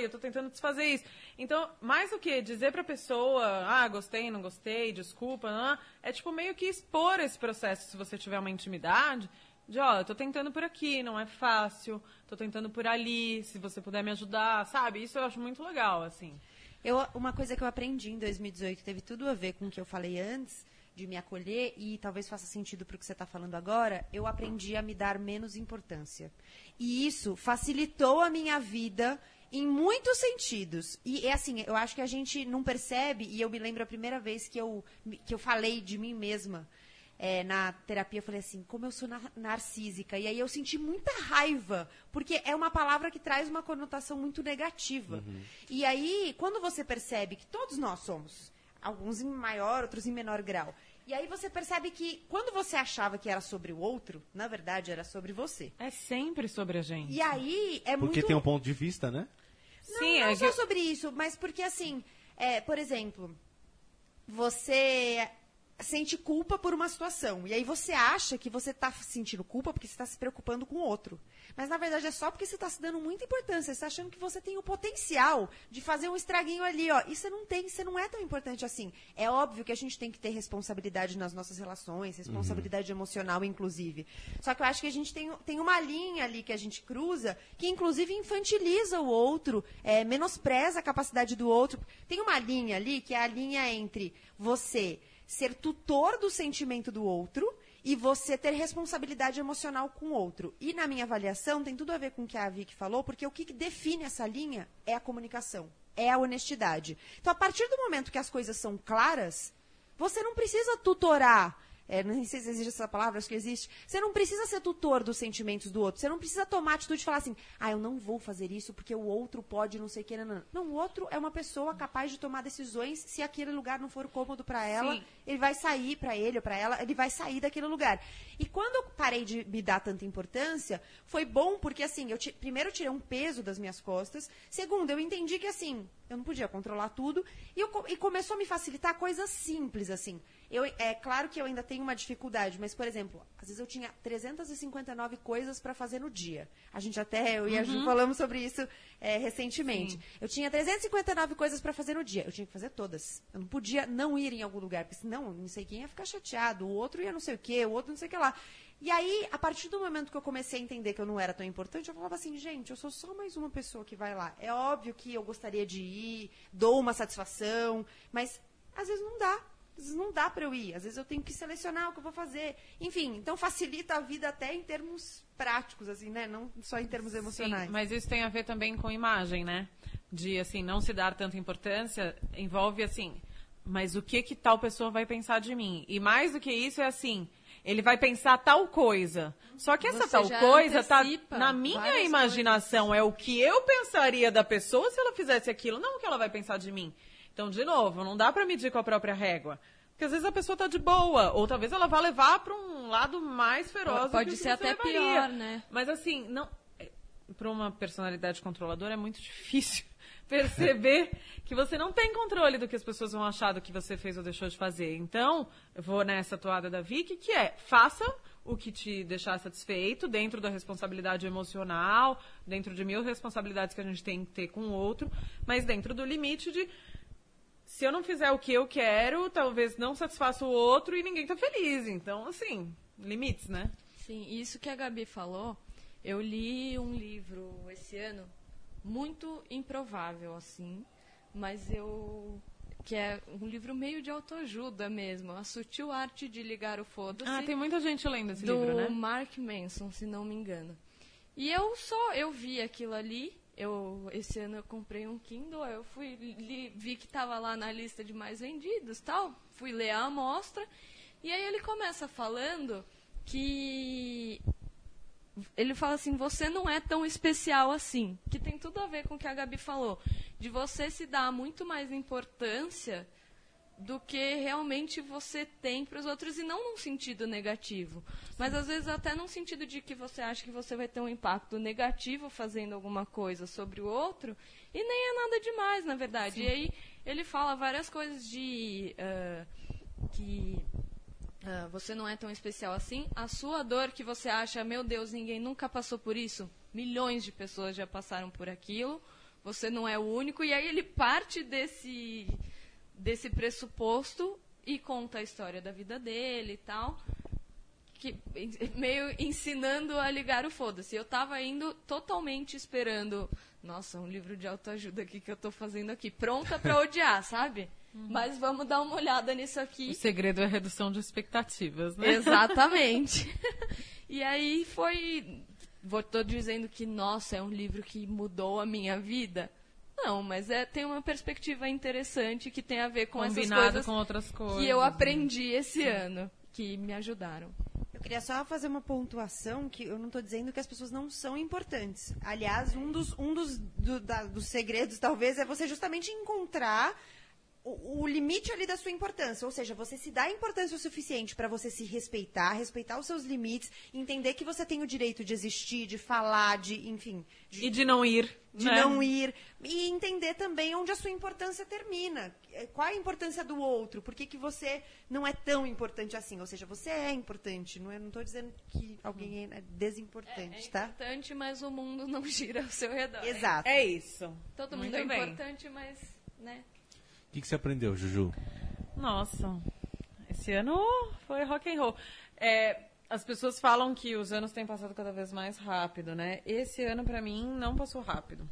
e eu tô tentando desfazer isso. Então, mais do que dizer pra pessoa, ah, gostei, não gostei, desculpa, é tipo meio que expor esse processo, se você tiver uma intimidade, de, ó, eu tô tentando por aqui, não é fácil, tô tentando por ali, se você puder me ajudar, sabe? Isso eu acho muito legal, assim. Eu, uma coisa que eu aprendi em 2018 teve tudo a ver com o que eu falei antes, de me acolher, e talvez faça sentido para o que você está falando agora. Eu aprendi a me dar menos importância. E isso facilitou a minha vida em muitos sentidos. E é assim, eu acho que a gente não percebe, e eu me lembro a primeira vez que eu, que eu falei de mim mesma. É, na terapia, eu falei assim, como eu sou nar- narcísica. E aí eu senti muita raiva, porque é uma palavra que traz uma conotação muito negativa. E aí, quando você percebe que todos nós somos, alguns em maior, outros em menor grau, e aí você percebe que quando você achava que era sobre o outro, na verdade era sobre você. É sempre sobre a gente. E aí é Porque muito. tem um ponto de vista, né? Não, Sim, não é só que- sobre isso, mas porque assim, é, por exemplo, você sente culpa por uma situação. E aí você acha que você está sentindo culpa porque você está se preocupando com o outro. Mas na verdade é só porque você está se dando muita importância. Você está achando que você tem o potencial de fazer um estraguinho ali, ó. E você não tem, você não é tão importante assim. É óbvio que a gente tem que ter responsabilidade nas nossas relações, responsabilidade emocional, inclusive. Só que eu acho que a gente tem, tem uma linha ali que a gente cruza que, inclusive, infantiliza o outro, é, menospreza a capacidade do outro. Tem uma linha ali que é a linha entre você ser tutor do sentimento do outro e você ter responsabilidade emocional com o outro. E na minha avaliação tem tudo a ver com o que a Vicky falou, porque o que define essa linha é a comunicação, é a honestidade. Então, a partir do momento que as coisas são claras, você não precisa tutorar é, não sei se existe essa palavra, acho que existe. Você não precisa ser tutor dos sentimentos do outro. Você não precisa tomar atitude e falar assim, ah, eu não vou fazer isso porque o outro pode não sei o que. Não, não. não, o outro é uma pessoa capaz de tomar decisões. Se aquele lugar não for cômodo para ela, Sim. ele vai sair para ele ou para ela, ele vai sair daquele lugar. E quando eu parei de me dar tanta importância, foi bom porque assim, eu primeiro eu tirei um peso das minhas costas. Segundo, eu entendi que assim, eu não podia controlar tudo e, eu e começou a me facilitar coisas simples assim. Eu, é claro que eu ainda tenho uma dificuldade, mas por exemplo, às vezes eu tinha 359 coisas para fazer no dia. A gente até eu e a Ju falamos sobre isso é, recentemente. Eu tinha 359 coisas para fazer no dia. Eu tinha que fazer todas. Eu não podia não ir em algum lugar, porque senão não sei quem ia ficar chateado, o outro ia não sei o quê, o outro não sei o que lá. E aí, a partir do momento que eu comecei a entender que eu não era tão importante, eu falava assim, gente, eu sou só mais uma pessoa que vai lá. É óbvio que eu gostaria de ir, dou uma satisfação, mas às vezes não dá. Às vezes não dá para eu ir. Às vezes eu tenho que selecionar o que eu vou fazer. Enfim, então facilita a vida até em termos práticos, assim, né? Não só em termos emocionais. Sim, mas isso tem a ver também com imagem, né? De, assim, não se dar tanta importância envolve, assim, mas o que que tal pessoa vai pensar de mim? E mais do que isso é assim, ele vai pensar tal coisa. Só que essa Você tal coisa tá na minha imaginação, é o que eu pensaria da pessoa se ela fizesse aquilo, não o que ela vai pensar de mim. Então, de novo, não dá pra medir com a própria régua. Porque às vezes a pessoa tá de boa, ou talvez ela vá levar pra um lado mais feroz. Pode que ser até levaria. pior, né? Mas assim, não. Para uma personalidade controladora é muito difícil perceber que você não tem controle do que as pessoas vão achar do que você fez ou deixou de fazer. Então, eu vou nessa toada da Vicky, que é faça o que te deixar satisfeito, dentro da responsabilidade emocional, dentro de mil responsabilidades que a gente tem que ter com o outro, mas dentro do limite de se eu não fizer o que eu quero, talvez não satisfaça o outro e ninguém tá feliz. Então, assim, limites, né? Sim, isso que a Gabi falou, eu li um livro esse ano muito improvável, assim, mas eu. que é um livro meio de autoajuda mesmo, A Sutil Arte de Ligar o Foda-se. Ah, tem muita gente lendo esse do livro, né? Mark Manson, se não me engano. E eu só eu vi aquilo ali. Eu esse ano eu comprei um Kindle, eu fui li- vi que estava lá na lista de mais vendidos, tal. Fui ler a amostra e aí ele começa falando que ele fala assim: você não é tão especial assim. Que tem tudo a ver com o que a Gabi falou. De você se dar muito mais importância do que realmente você tem para os outros e não num sentido negativo, mas às vezes até num sentido de que você acha que você vai ter um impacto negativo fazendo alguma coisa sobre o outro e nem é nada demais, na verdade. E aí ele fala várias coisas de ah, que ah, você não é tão especial assim. A sua dor que você acha, meu Deus, ninguém nunca passou por isso. Milhões de pessoas já passaram por aquilo. Você não é o único. E aí ele parte desse desse pressuposto e conta a história da vida dele e tal. Que, meio ensinando a ligar o foda-se. Eu tava indo totalmente esperando. Nossa, um livro de autoajuda aqui que eu tô fazendo aqui. Pronta pra odiar, sabe? Mas vamos dar uma olhada nisso aqui. O segredo é a redução de expectativas, né? Exatamente. e aí foi. Vou, tô dizendo que, nossa, é um livro que mudou a minha vida. Não, mas é, tem uma perspectiva interessante que tem a ver com essas Combinado coisas com outras coisas. que eu aprendi esse ano, que me ajudaram. Eu queria só fazer uma pontuação que eu não estou dizendo que as pessoas não são importantes. Aliás, um dos, um dos, do- da- dos segredos, talvez, é você justamente encontrar o, o limite ali da sua importância. Ou seja, você se dá importância o suficiente para você se respeitar, respeitar os seus limites, entender que você tem o direito de existir, de falar, de, enfim, de E de não ir. de né? não ir e entender também onde a sua importância termina. É, Qual a importância do outro? Por que, que você não é tão importante assim? Ou seja, você é importante. Não estou dizendo que alguém é desimportante, É tá? importante, mas o mundo não gira ao seu redor. Exato. É isso. Todo Muito mundo é bem. importante, mas, né? O que, que você aprendeu, Juju? Nossa, esse ano foi rock and roll. É, as pessoas falam que os anos têm passado cada vez mais rápido, né? Esse ano, pra mim, não passou rápido.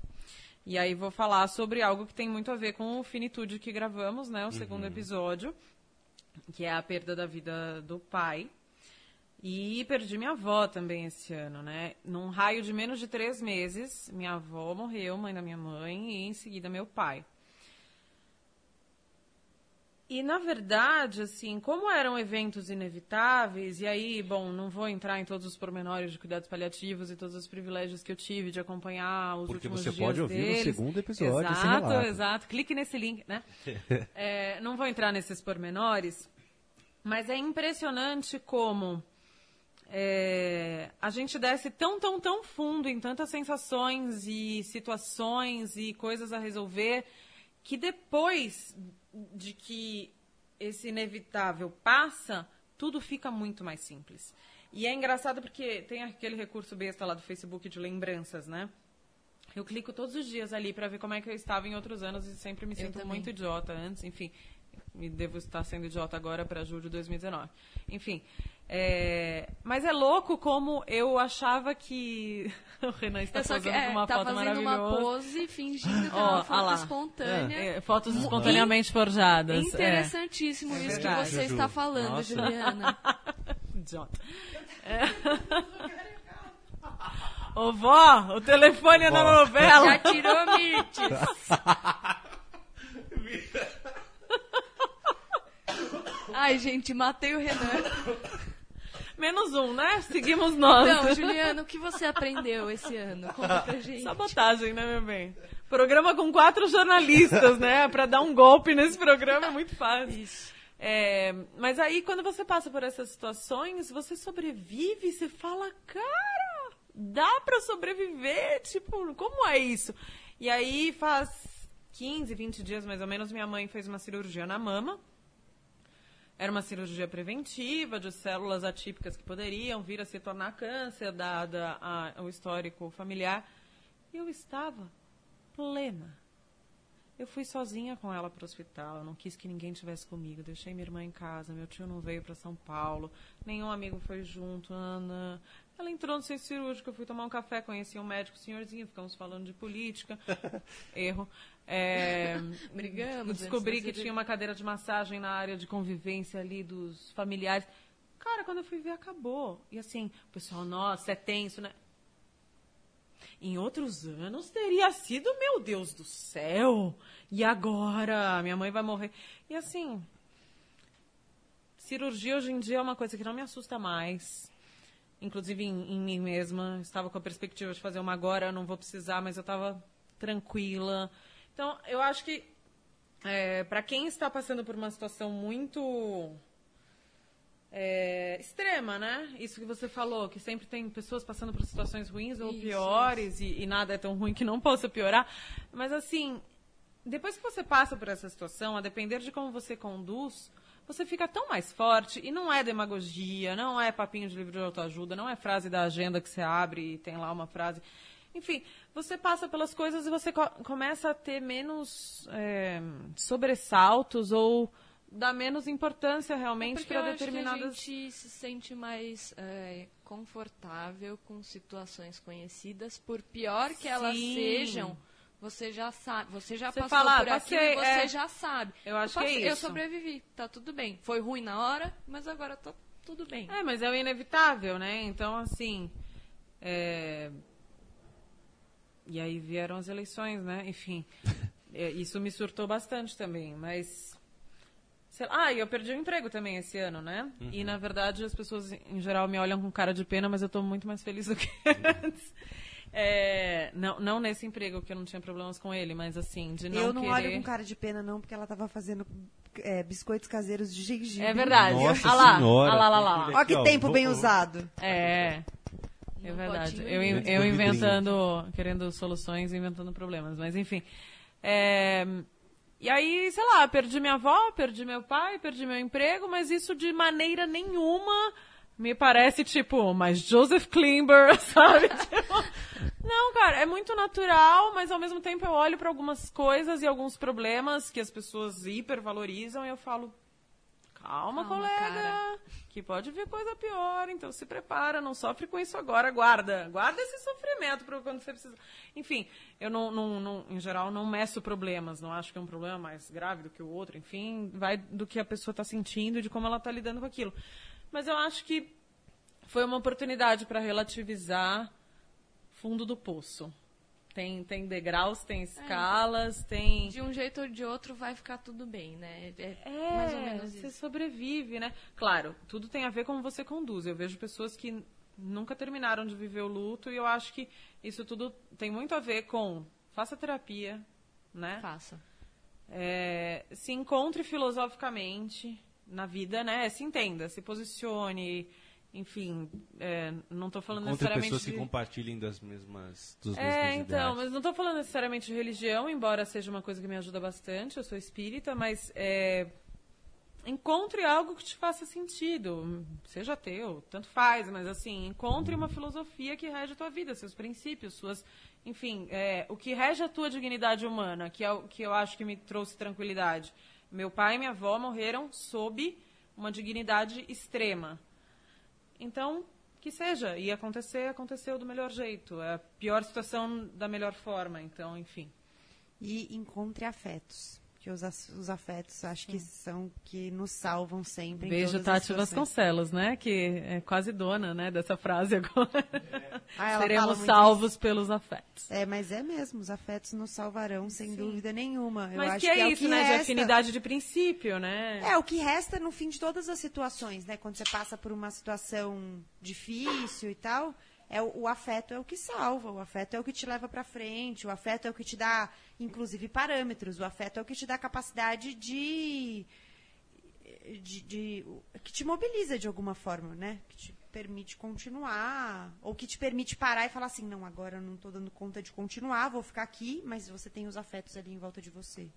E aí vou falar sobre algo que tem muito a ver com o Finitude que gravamos, né? O segundo episódio, que é a perda da vida do pai. E perdi minha avó também esse ano, né? Num raio de menos de três meses, minha avó morreu, mãe da minha mãe, e em seguida meu pai. E, na verdade, assim, como eram eventos inevitáveis, e aí, bom, não vou entrar em todos os pormenores de cuidados paliativos e todos os privilégios que eu tive de acompanhar os Porque últimos você dias pode ouvir no deles. segundo episódio Exato, exato. Clique nesse link, né? É, não vou entrar nesses pormenores, mas é impressionante como é, a gente desce tão, tão, tão fundo em tantas sensações e situações e coisas a resolver que depois de que esse inevitável passa, tudo fica muito mais simples. E é engraçado porque tem aquele recurso besta lá do Facebook de lembranças, né? Eu clico todos os dias ali para ver como é que eu estava em outros anos e sempre me sinto muito idiota antes, enfim. Me devo estar sendo idiota agora para julho de 2019. Enfim. é, Mas é louco como eu achava que. o Renan está só que, fazendo é, uma tá foto fazendo uma maravilhosa. pose fingindo que é uma foto espontânea. É, fotos espontaneamente forjadas. é. Interessantíssimo É isso que você Juju. está falando, Nossa. Juliana. Idiota. É. Ô vó, o telefone é da Vó. novela. Já tirou Mirtes. Ai, gente, matei o Renan. Menos um, né? Seguimos nós. Não, Juliana, o que você aprendeu esse ano? Conta pra gente. Sabotagem, né, meu bem? Programa com quatro jornalistas, né? Pra dar um golpe nesse programa é muito fácil. Isso. É, mas aí, quando você passa por essas situações, você sobrevive você fala, cara, dá pra sobreviver? Tipo, como é isso? E aí, faz 15, 20 dias mais ou menos, minha mãe fez uma cirurgia na mama. Era uma cirurgia preventiva de células atípicas que poderiam vir a se tornar câncer, dada a- o histórico familiar. E eu estava plena. Eu fui sozinha com ela para o hospital, eu não quis que ninguém tivesse comigo. Deixei minha irmã em casa, meu tio não veio para São Paulo, nenhum amigo foi junto, Ana. Ela entrou no centro cirúrgico, eu fui tomar um café, conheci um médico, senhorzinho, ficamos falando de política. Erro. É, Brigamos. Descobri antes da que tinha uma cadeira de massagem na área de convivência ali dos familiares. Cara, quando eu fui ver, acabou. E assim, o pessoal, nossa, é tenso, né? Em outros anos teria sido, meu Deus do céu. E agora? Minha mãe vai morrer. E assim, cirurgia hoje em dia é uma coisa que não me assusta mais. Inclusive em, em mim mesma. Estava com a perspectiva de fazer uma agora, eu não vou precisar, mas eu estava tranquila. Então, eu acho que para quem está passando por uma situação muito é, extrema, né? Isso que você falou, que sempre tem pessoas passando por situações ruins ou Isso, piores E, e nada é tão ruim que não possa piorar. Mas assim, depois que você passa por essa situação, a depender de como você conduz, você fica tão mais forte e não é demagogia, não é papinho de livro de autoajuda, não é frase da agenda que você abre e tem lá uma frase. Enfim, você passa pelas coisas e você co- começa a ter menos é, sobressaltos ou dá menos importância realmente Porque para eu acho que determinadas. a gente se sente mais é, confortável com situações conhecidas, por pior que elas Sim. sejam. Você já sabe, você já Você passou fala, por "Ah, aquilo passei", e você é. já sabe. Eu acho que é passei- Eu isso. sobrevivi, tá tudo bem. Foi ruim na hora, mas agora tá tudo bem. É, mas é o inevitável, né? Então, assim. E aí vieram as eleições, né? Enfim. é, isso me surtou bastante também, mas. sei lá- Ah, e eu perdi o emprego também esse ano, né? E na verdade as pessoas em geral me olham com cara de pena, mas eu tô muito mais feliz do que antes. É, não, não nesse emprego, que eu não tinha problemas com ele, mas assim, de não eu não querer... olho com cara de pena, não, porque ela tava fazendo é, biscoitos caseiros de gengibre. É verdade. Nossa ah lá, senhora. ah lá, lá, lá. Ó que tempo bem usado. É. É verdade. Eu, eu inventando, querendo soluções e inventando problemas. Mas enfim. É, E aí, sei lá, perdi minha avó, perdi meu pai, perdi meu emprego, mas isso de maneira nenhuma me parece tipo, mas Joseph Klimber, sabe? Tipo, não, cara, é muito natural, mas ao mesmo tempo eu olho para algumas coisas e alguns problemas que as pessoas hipervalorizam e eu falo, calma, Calma, colega, cara. que pode vir coisa pior, então se prepara, não sofre com isso agora, guarda, guarda esse sofrimento para quando você precisa. Enfim, eu não, não, não, em geral, não meço problemas, não acho que é um problema mais grave do que o outro, enfim, vai do que a pessoa está sentindo e de como ela está lidando com aquilo. Mas eu acho que foi uma oportunidade para relativizar fundo do poço. Tem, tem degraus, tem escalas, tem. De um jeito ou de outro vai ficar tudo bem, né? É, É, mais ou menos você isso. sobrevive, né? Claro, tudo tem a ver com como você conduz. Eu vejo pessoas que nunca terminaram de viver o luto e eu acho que isso tudo tem muito a ver com faça terapia, né? Faça. É, se encontre filosoficamente na vida, né? Se entenda, se posicione, enfim, é, não estou falando Encontre necessariamente pessoas que de... compartilhem das mesmas, dos É, mesmos então, ideais. mas não estou falando necessariamente de religião, embora seja uma coisa que me ajuda bastante, eu sou espírita, mas é, encontre algo que te faça sentido, seja teu, tanto faz, mas assim, encontre uma filosofia que rege a tua vida, seus princípios, suas, enfim, é, o que rege a tua dignidade humana, que é o que eu acho que me trouxe tranquilidade. Meu pai e minha avó morreram sob uma dignidade extrema. Então, que seja. E acontecer, aconteceu do melhor jeito. A pior situação da melhor forma. Então, enfim. E encontre afetos. Que os, os afetos acho que são que nos salvam sempre. em Beijo, Tati. Vasconcelos, né? Que é quase dona, né, dessa frase agora. Ah, ela fala Seremos salvos pelos afetos. É, mas é mesmo, os afetos nos salvarão, sem dúvida nenhuma. Eu Mas acho que é o isso, que né? De resta. afinidade de princípio, né? É, o que resta no fim de todas as situações, né? Quando você passa por uma situação difícil e tal, é o, o afeto é o que salva, o afeto é o que te leva pra frente, o afeto é o que te dá, inclusive, parâmetros, o afeto é o que te dá capacidade de. de, de- que te mobiliza de alguma forma, né? Que te permite continuar, ou que te permite parar e falar assim, não, agora eu não tô dando conta de continuar, vou ficar aqui, mas você tem os afetos ali em volta de você.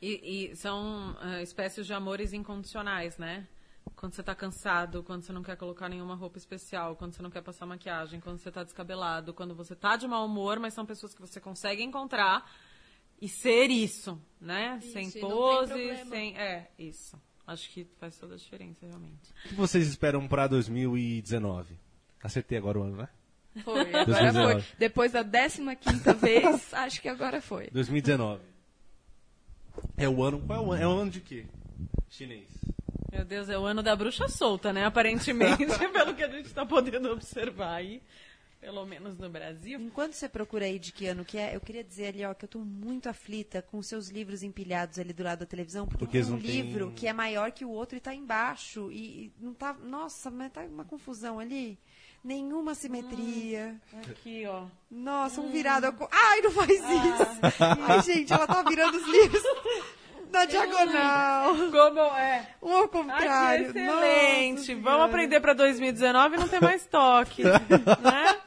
E, e são ah, espécies de amores incondicionais, né? Quando você tá cansado, quando você não quer colocar nenhuma roupa especial, quando você não quer passar maquiagem, quando você tá descabelado, quando você tá de mau humor, mas são pessoas que você consegue encontrar e ser isso, né? Isso, sem pose, sem. É, isso. Acho que faz toda a diferença, realmente. O que vocês esperam para 2019? Acertei agora o ano, né? Foi, agora 2019. foi. Depois da 15 quinta vez, acho que agora foi. 2019. É o ano. Qual é o ano? É o ano de quê? Chinês. Meu Deus, é o ano da bruxa solta, né? Aparentemente, pelo que a gente tá podendo observar aí. Pelo menos no Brasil. Enquanto você procura aí de que ano que é, eu queria dizer ali, ó, que eu tô muito aflita com os seus livros empilhados ali do lado da televisão, porque, Porque tem um livro que é maior que o outro e tá embaixo. E, e não tá. Nossa, mas tá uma confusão ali. Nenhuma simetria. Aqui, ó. Nossa, um virado. ao co- Ai, não faz isso! Ai, gente, ela tá virando os livros na diagonal. Como é? Um ao contrário. excelente. Nossa Vamos aprender para 2019 e não ter mais toque, né?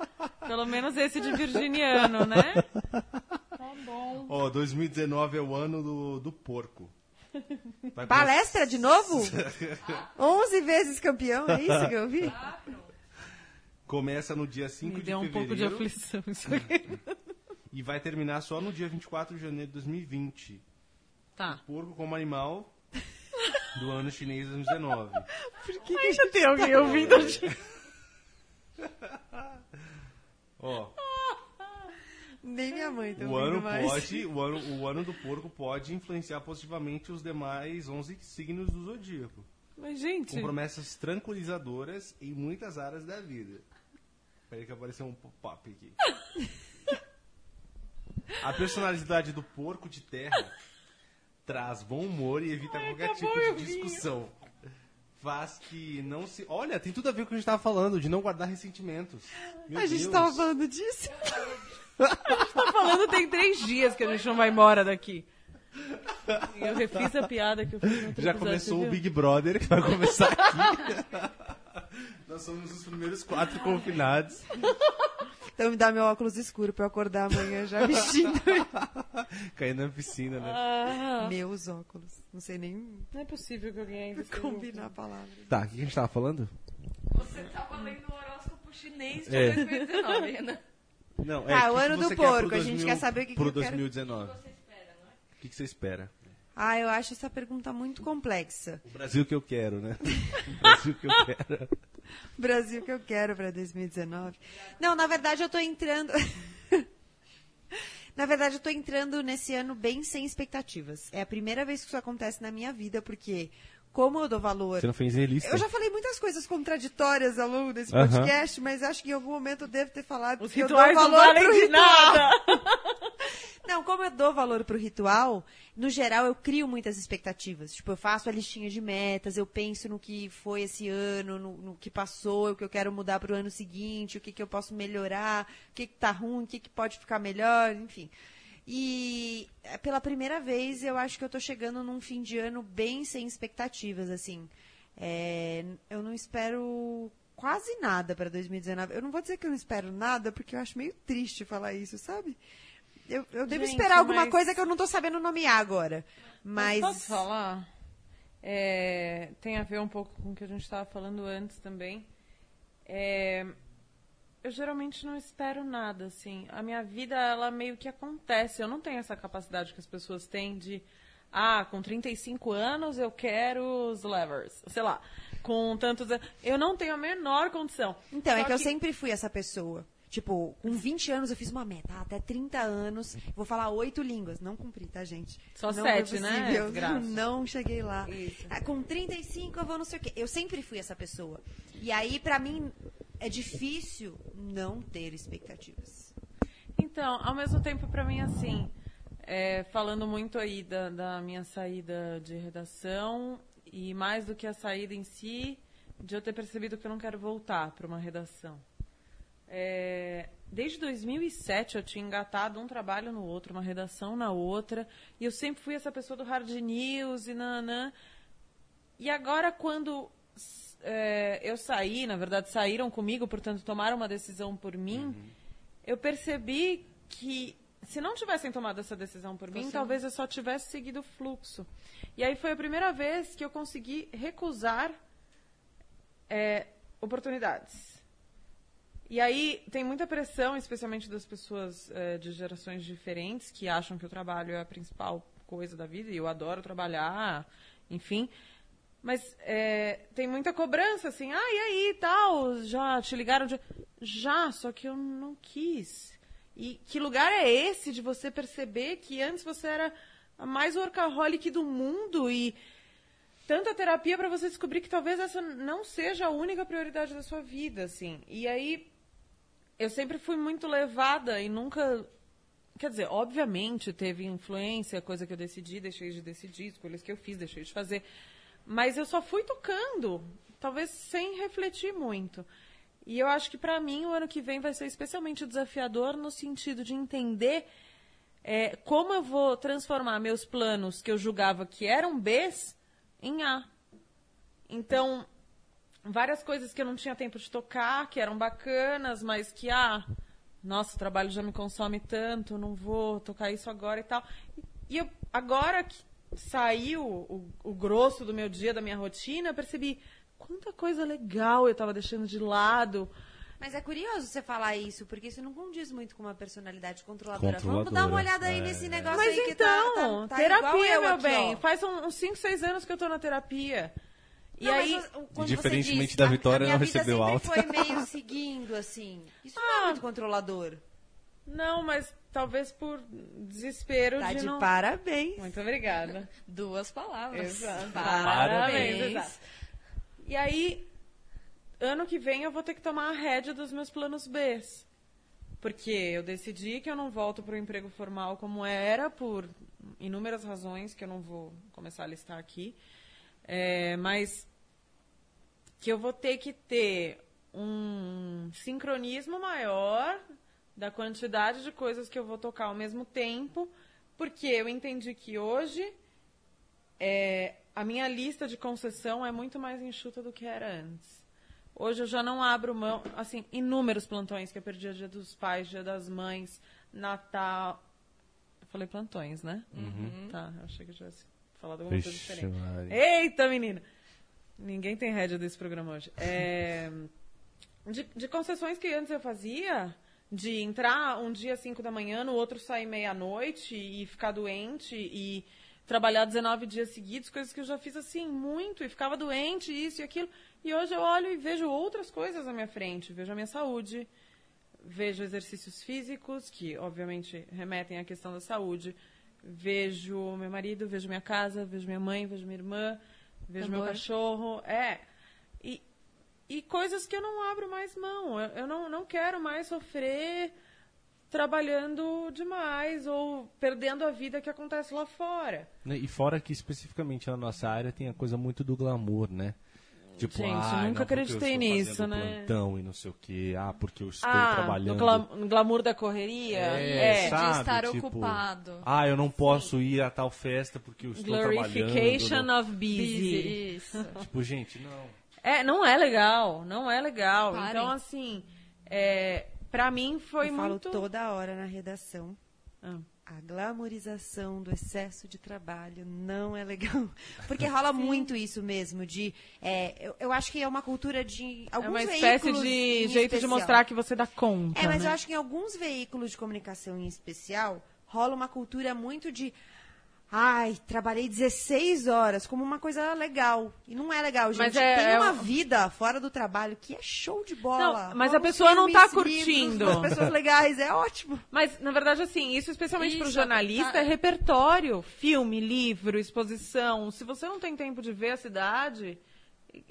Pelo menos esse de virginiano, né? Tá bom. Ó, 2019 é o ano do, do porco. Vai Palestra de novo? 11 vezes campeão, é isso que eu vi? Começa no dia 5 Me de deu um pouco de fevereiro aflição isso aqui. e vai terminar só no dia 24 de janeiro de 2020. Tá. Porco como animal do ano chinês 2019. Ainda tem alguém ouvindo. Ó, Nem minha mãe tá o ano mais. pode, o ano, o ano do porco pode influenciar positivamente os demais 11 signos do zodíaco. Mas, gente, Com promessas tranquilizadoras em muitas áreas da vida. Peraí que apareceu um pop-up aqui. A personalidade do porco de terra traz bom humor e evita qualquer tipo acabou, eu de discussão. Faz que não se. Olha, tem tudo a ver com o que a gente estava falando, de não guardar ressentimentos. Meu A gente Deus. tava falando disso. tá falando tem três dias que a gente não vai embora daqui. Eu refiz a piada que eu fiz no outro Já episódio, começou o? Big Brother, que vai começar aqui. Nós somos os primeiros quatro confinados. Então me dá meu óculos escuro pra eu acordar amanhã já vestindo Caindo na piscina, né? Ah, meus óculos. Não sei nem não é possível que alguém ainda combinar a palavra. Tá, o que a gente tava falando? Você tava lendo o horóscopo chinês de É. 2019, né? Não, Ah, que o que ano do porco, a gente quer saber o que que pro quero. 2019. Você espera, não é? O que, que você espera? Ah, eu acho essa pergunta muito complexa. O Brasil que eu quero, né? O Brasil que eu quero. Brasil que eu quero pra 2019. Não, na verdade eu tô entrando. na verdade eu tô entrando nesse ano bem sem expectativas. É a primeira vez que isso acontece na minha vida, porque como eu dou valor. Você não fez lista? Eu já falei muitas coisas contraditórias ao longo desse podcast, mas acho que em algum momento eu devo ter falado Os que eu dou rituais não valor valem pro de ritual. nada. Não, como eu dou valor pro ritual, no geral eu crio muitas expectativas. Tipo, eu faço a listinha de metas, eu penso no que foi esse ano, no, no que passou, o que eu quero mudar pro ano seguinte, o que, que eu posso melhorar, o que, que tá ruim, o que, que pode ficar melhor, enfim. E é, pela primeira vez eu acho que eu tô chegando num fim de ano bem sem expectativas, assim. É, eu não espero quase nada para 2019. Eu não vou dizer que eu não espero nada, porque eu acho meio triste falar isso, sabe? Eu, eu devo Gente, esperar alguma mas- coisa que eu não tô sabendo nomear agora. Mas. Posso falar? É, tem a ver um pouco com o que a gente estava falando antes também. É, eu geralmente não espero nada, assim. A minha vida, ela meio que acontece. Eu não tenho essa capacidade que as pessoas têm de... Ah, com 35 anos eu quero os levers. Sei lá. Com tantos... an- Eu não tenho a menor condição. Então, é Só que eu sempre fui essa pessoa. Tipo, com 20 anos eu fiz uma meta. Ah, até 30 anos, vou falar oito línguas. Não cumpri, tá, gente? Só não sete, né, desgraça? Não cheguei lá. Isso. Ah, com 35 eu vou não sei o quê. Eu sempre fui essa pessoa. E aí, pra mim, é difícil não ter expectativas. Então, ao mesmo tempo, para mim, assim, é, falando muito aí da, da minha saída de redação, e mais do que a saída em si, de eu ter percebido que eu não quero voltar para uma redação. É, desde 2007 eu tinha engatado um trabalho no outro, uma redação na outra, e eu sempre fui essa pessoa do hard news e nanã. E agora, quando é, eu saí, na verdade, saíram comigo, portanto, tomaram uma decisão por mim, eu percebi que se não tivessem tomado essa decisão por mim, talvez eu só tivesse seguido o fluxo. E aí foi a primeira vez que eu consegui recusar é, oportunidades. E aí tem muita pressão, especialmente das pessoas é, de gerações diferentes, que acham que o trabalho é a principal coisa da vida, e eu adoro trabalhar, enfim. Mas é, tem muita cobrança, assim, ah, e aí, tal, já te ligaram de... Já, só que eu não quis. E que lugar é esse de você perceber que antes você era a mais workaholic do mundo e tanta terapia para você descobrir que talvez essa não seja a única prioridade da sua vida, assim. E aí eu sempre fui muito levada e nunca. Quer dizer, obviamente teve influência, coisa que eu decidi, deixei de decidir, escolhas que eu fiz, deixei de fazer. Mas eu só fui tocando, talvez sem refletir muito. E eu acho que para mim o ano que vem vai ser especialmente desafiador no sentido de entender é, como eu vou transformar meus planos que eu julgava que eram Bs em A. Então, várias coisas que eu não tinha tempo de tocar, que eram bacanas, mas que, ah, nossa, o trabalho já me consome tanto, não vou tocar isso agora e tal. E eu, agora que saiu o, o grosso do meu dia, da minha rotina, eu percebi quanta coisa legal eu estava deixando de lado. Mas é curioso você falar isso, porque isso não condiz muito com uma personalidade controladora. Vamos Controladora, dar uma olhada aí é. nesse negócio Mas aí que então, tá, tá, tá igual terapia, eu meu aqui, bem. ó. Faz uns 5, 6 anos que eu tô na terapia. E Não, mas aí. você diferentemente diz, da Vitória, a não recebeu alta. foi meio seguindo, assim. Isso não é Ah. muito controlador. Não, mas talvez por desespero Tá de de não. parabéns. Muito obrigada. Duas palavras. Exato. Parabéns. exato. E aí, ano que vem eu vou ter que tomar a rédea dos meus planos B. Porque eu decidi que eu não volto para o emprego formal como era, por inúmeras razões que eu não vou começar a listar aqui. É, mas que eu vou ter que ter um sincronismo maior da quantidade de coisas que eu vou tocar ao mesmo tempo, porque eu entendi que hoje é, a minha lista de concessão é muito mais enxuta do que era antes. Hoje eu já não abro mão, assim, inúmeros plantões que eu perdi dia dos pais, dia das mães, Natal. Eu falei plantões, né? Tá, eu achei que eu tivesse falado alguma coisa Vixe, diferente. Maria. Eita, menina! Ninguém tem rédea desse programa hoje. É, de, de concessões que antes eu fazia, de entrar um dia às 5 da manhã, no outro sair meia-noite e ficar doente e trabalhar 19 dias seguidos, coisas que eu já fiz assim muito e ficava doente, isso e aquilo. E hoje eu olho e vejo outras coisas à minha frente. Vejo a minha saúde, vejo exercícios físicos, que obviamente remetem à questão da saúde. Vejo meu marido, vejo minha casa, vejo minha mãe, vejo minha irmã, vejo meu cachorro. É. E, e coisas que eu não abro mais mão. Eu, eu não, não quero mais sofrer trabalhando demais ou perdendo a vida que acontece lá fora. E fora que especificamente na nossa área tem a coisa muito do glamour, né? Tipo, Gente, ah, nunca não, acreditei nisso, né? plantão e não sei o quê. Ah, porque eu estou ah, trabalhando. no glam- no glamour da correria. É, É. sabe? de estar Tipo, ocupado. Ah, eu não posso ir a tal festa porque eu estou Glorification trabalhando. of busy. Busy, isso. Tipo, gente, não. É, não é legal, não é legal. Parem. Então, assim, é, pra mim foi eu muito... falo toda hora na redação. Ah. A glamorização do excesso de trabalho não é legal. Porque rola muito isso mesmo, de. é, eu, eu acho que é uma cultura de. É Alguns uma espécie de jeito de especial. mostrar que você dá conta. É, mas né? eu acho que em alguns veículos de comunicação em especial, rola uma cultura muito de. Ai, trabalhei 16 horas, como uma coisa legal. E não é legal, gente. Mas é- Tem é uma um- vida fora do trabalho que é show de bola. Não, mas a Rola uns pessoa não tá curtindo. umas pessoas legais, é ótimo. Mas, na verdade, assim, isso especialmente para o jornalista tá- é repertório. Filme, livro, exposição. Se você não tem tempo de ver a cidade,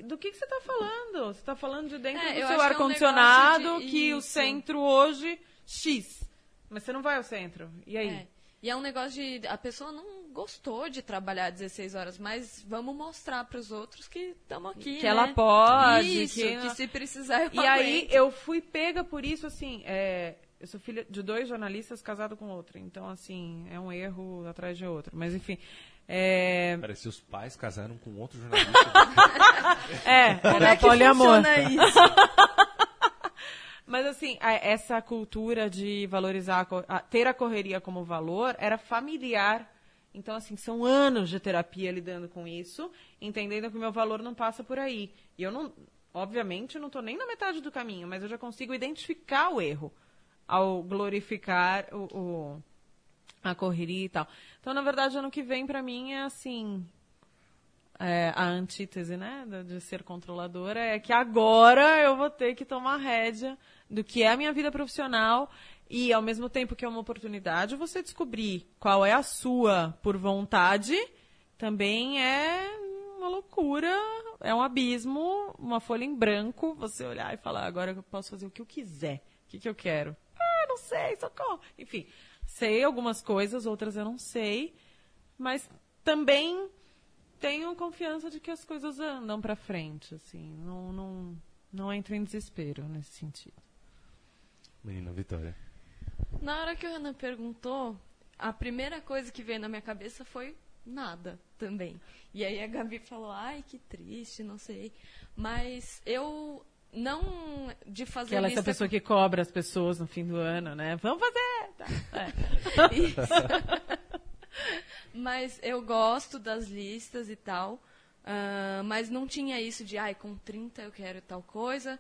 do que, que você está falando? Você está falando de dentro É, do eu seu que é um ar-condicionado, de- que o centro hoje, X. Mas você não vai ao centro. E aí? É. E é um negócio de. A pessoa não gostou de trabalhar 16 horas, mas vamos mostrar para os outros que estamos aqui. Que né? ela pode, Isso, que- que, se precisar eu E aí aguento. eu fui pega por isso, assim, é, eu sou filha de dois jornalistas casado com outro. Então, assim, é um erro atrás de outro. Mas enfim. É, Parece que os pais casaram com outro jornalista. é, Como era é que poliamor. funciona isso? Mas assim, a- essa cultura de valorizar, ter a correria como valor era familiar. Então, assim, são anos de terapia lidando com isso, entendendo que o meu valor não passa por aí. E eu não, obviamente, eu não estou nem na metade do caminho, mas eu já consigo identificar o erro ao glorificar o, o- a correria e tal. Então, na verdade, ano que vem, pra mim, é assim, é, a antítese, né, de ser controladora é que agora eu vou ter que tomar rédea do que é a minha vida profissional e, ao mesmo tempo que é uma oportunidade, você descobrir qual é a sua por vontade também é uma loucura, é um abismo, uma folha em branco, você olhar e falar, agora eu posso fazer o que eu quiser, o que, que eu quero? Ah, não sei, socorro. Enfim, sei algumas coisas, outras eu não sei, mas também tenho confiança de que as coisas andam pra frente, assim, não, não, não entro em desespero nesse sentido. Menina Vitória. Na hora que o Renan perguntou, a primeira coisa que veio na minha cabeça foi nada também. E aí a Gabi falou, ai, que triste, não sei. Mas eu não de fazer Que ela é essa pessoa que cobra as pessoas no fim do ano, né? Vamos fazer! Tá, é. Isso. mas eu gosto das listas e tal. ah, mas não tinha isso de, ai, com 30 eu quero tal coisa.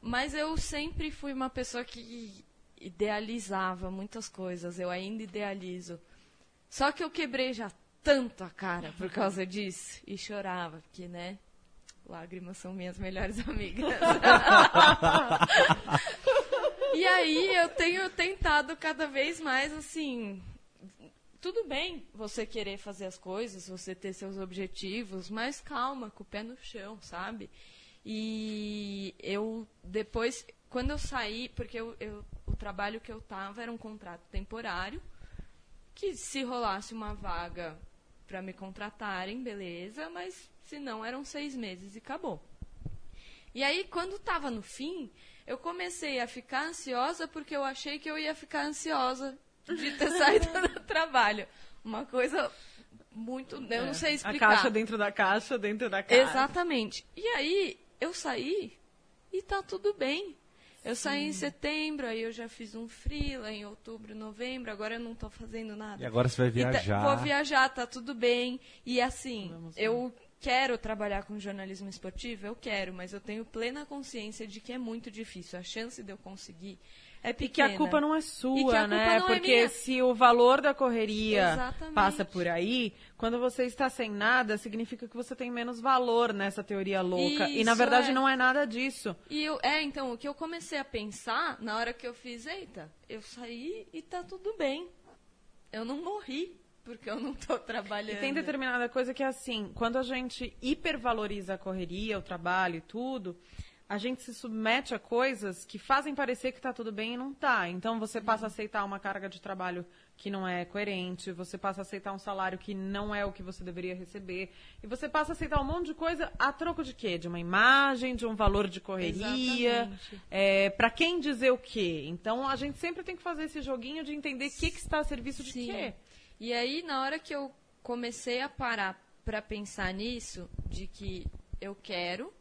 Mas eu sempre fui uma pessoa que idealizava muitas coisas. Eu ainda idealizo. Só que eu quebrei já tanto a cara por causa disso. E chorava, porque, né? Lágrimas são minhas melhores amigas. E aí eu tenho tentado cada vez mais assim. Tudo bem você querer fazer as coisas, você ter seus objetivos, mas calma, com o pé no chão, sabe? E eu depois, quando eu saí, porque eu, eu- o trabalho que eu tava era um contrato temporário, que se rolasse uma vaga para me contratarem, beleza, mas se não eram seis meses e acabou. E aí, quando estava no fim, eu comecei a ficar ansiosa porque eu achei que eu ia ficar ansiosa de ter saído do trabalho. Uma coisa muito. Eu não sei A explicar. caixa dentro da caixa, dentro da caixa. Exatamente. E aí, eu saí e tá tudo bem. Eu saí em setembro, aí eu já fiz um freela em outubro, novembro, agora eu não tô fazendo nada. E agora você vai E tá- viajar. vou viajar, tá tudo bem. E assim, eu quero trabalhar com jornalismo esportivo, eu quero, mas eu tenho plena consciência de que é muito difícil. A chance de eu conseguir é E que pequena. a culpa não é sua, né? não é Porque minha. se o valor da correria Exatamente. passa por aí, quando você está sem nada, significa que você tem menos valor nessa teoria louca. e na Isso, verdade é. não é nada disso. E eu, é, então, o que eu comecei a pensar na hora que eu fiz, eita, eu saí e tá tudo bem. Eu não morri. porque eu não tô trabalhando. E tem determinada coisa que é assim, quando a gente hipervaloriza a correria, o trabalho e tudo, a gente se submete a coisas que fazem parecer que está tudo bem e não está. Então você passa a aceitar uma carga de trabalho que não é coerente, você passa a aceitar um salário que não é o que você deveria receber, e você passa a aceitar um monte de coisa a troco de quê? De uma imagem, de um valor de correria, é, para quem dizer o quê? Então a gente sempre tem que fazer esse joguinho de entender o que, que está a serviço de Sim. quê. E aí, na hora que eu comecei a parar pra pensar nisso, de que eu quero,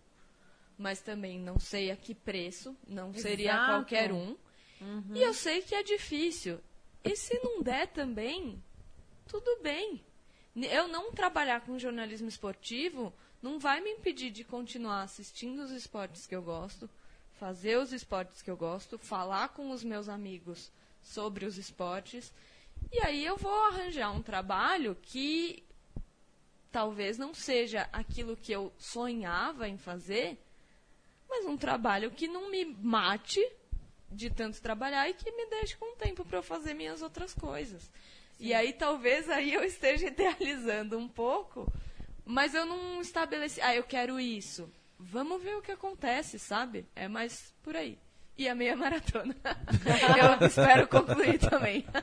mas também não sei a que preço, não seria Exato. qualquer um. E eu sei que é difícil. E se não der também, tudo bem. Eu não trabalhar com jornalismo esportivo não vai me impedir de continuar assistindo os esportes que eu gosto, fazer os esportes que eu gosto, falar com os meus amigos sobre os esportes. E aí eu vou arranjar um trabalho que talvez não seja aquilo que eu sonhava em fazer, mas um trabalho que não me mate de tanto trabalhar e que me deixe com tempo para eu fazer minhas outras coisas. E aí talvez aí eu esteja idealizando um pouco, mas eu não estabeleci, ah, eu quero isso. Vamos ver o que acontece, sabe? É mais por aí. E a meia maratona. eu espero concluir também.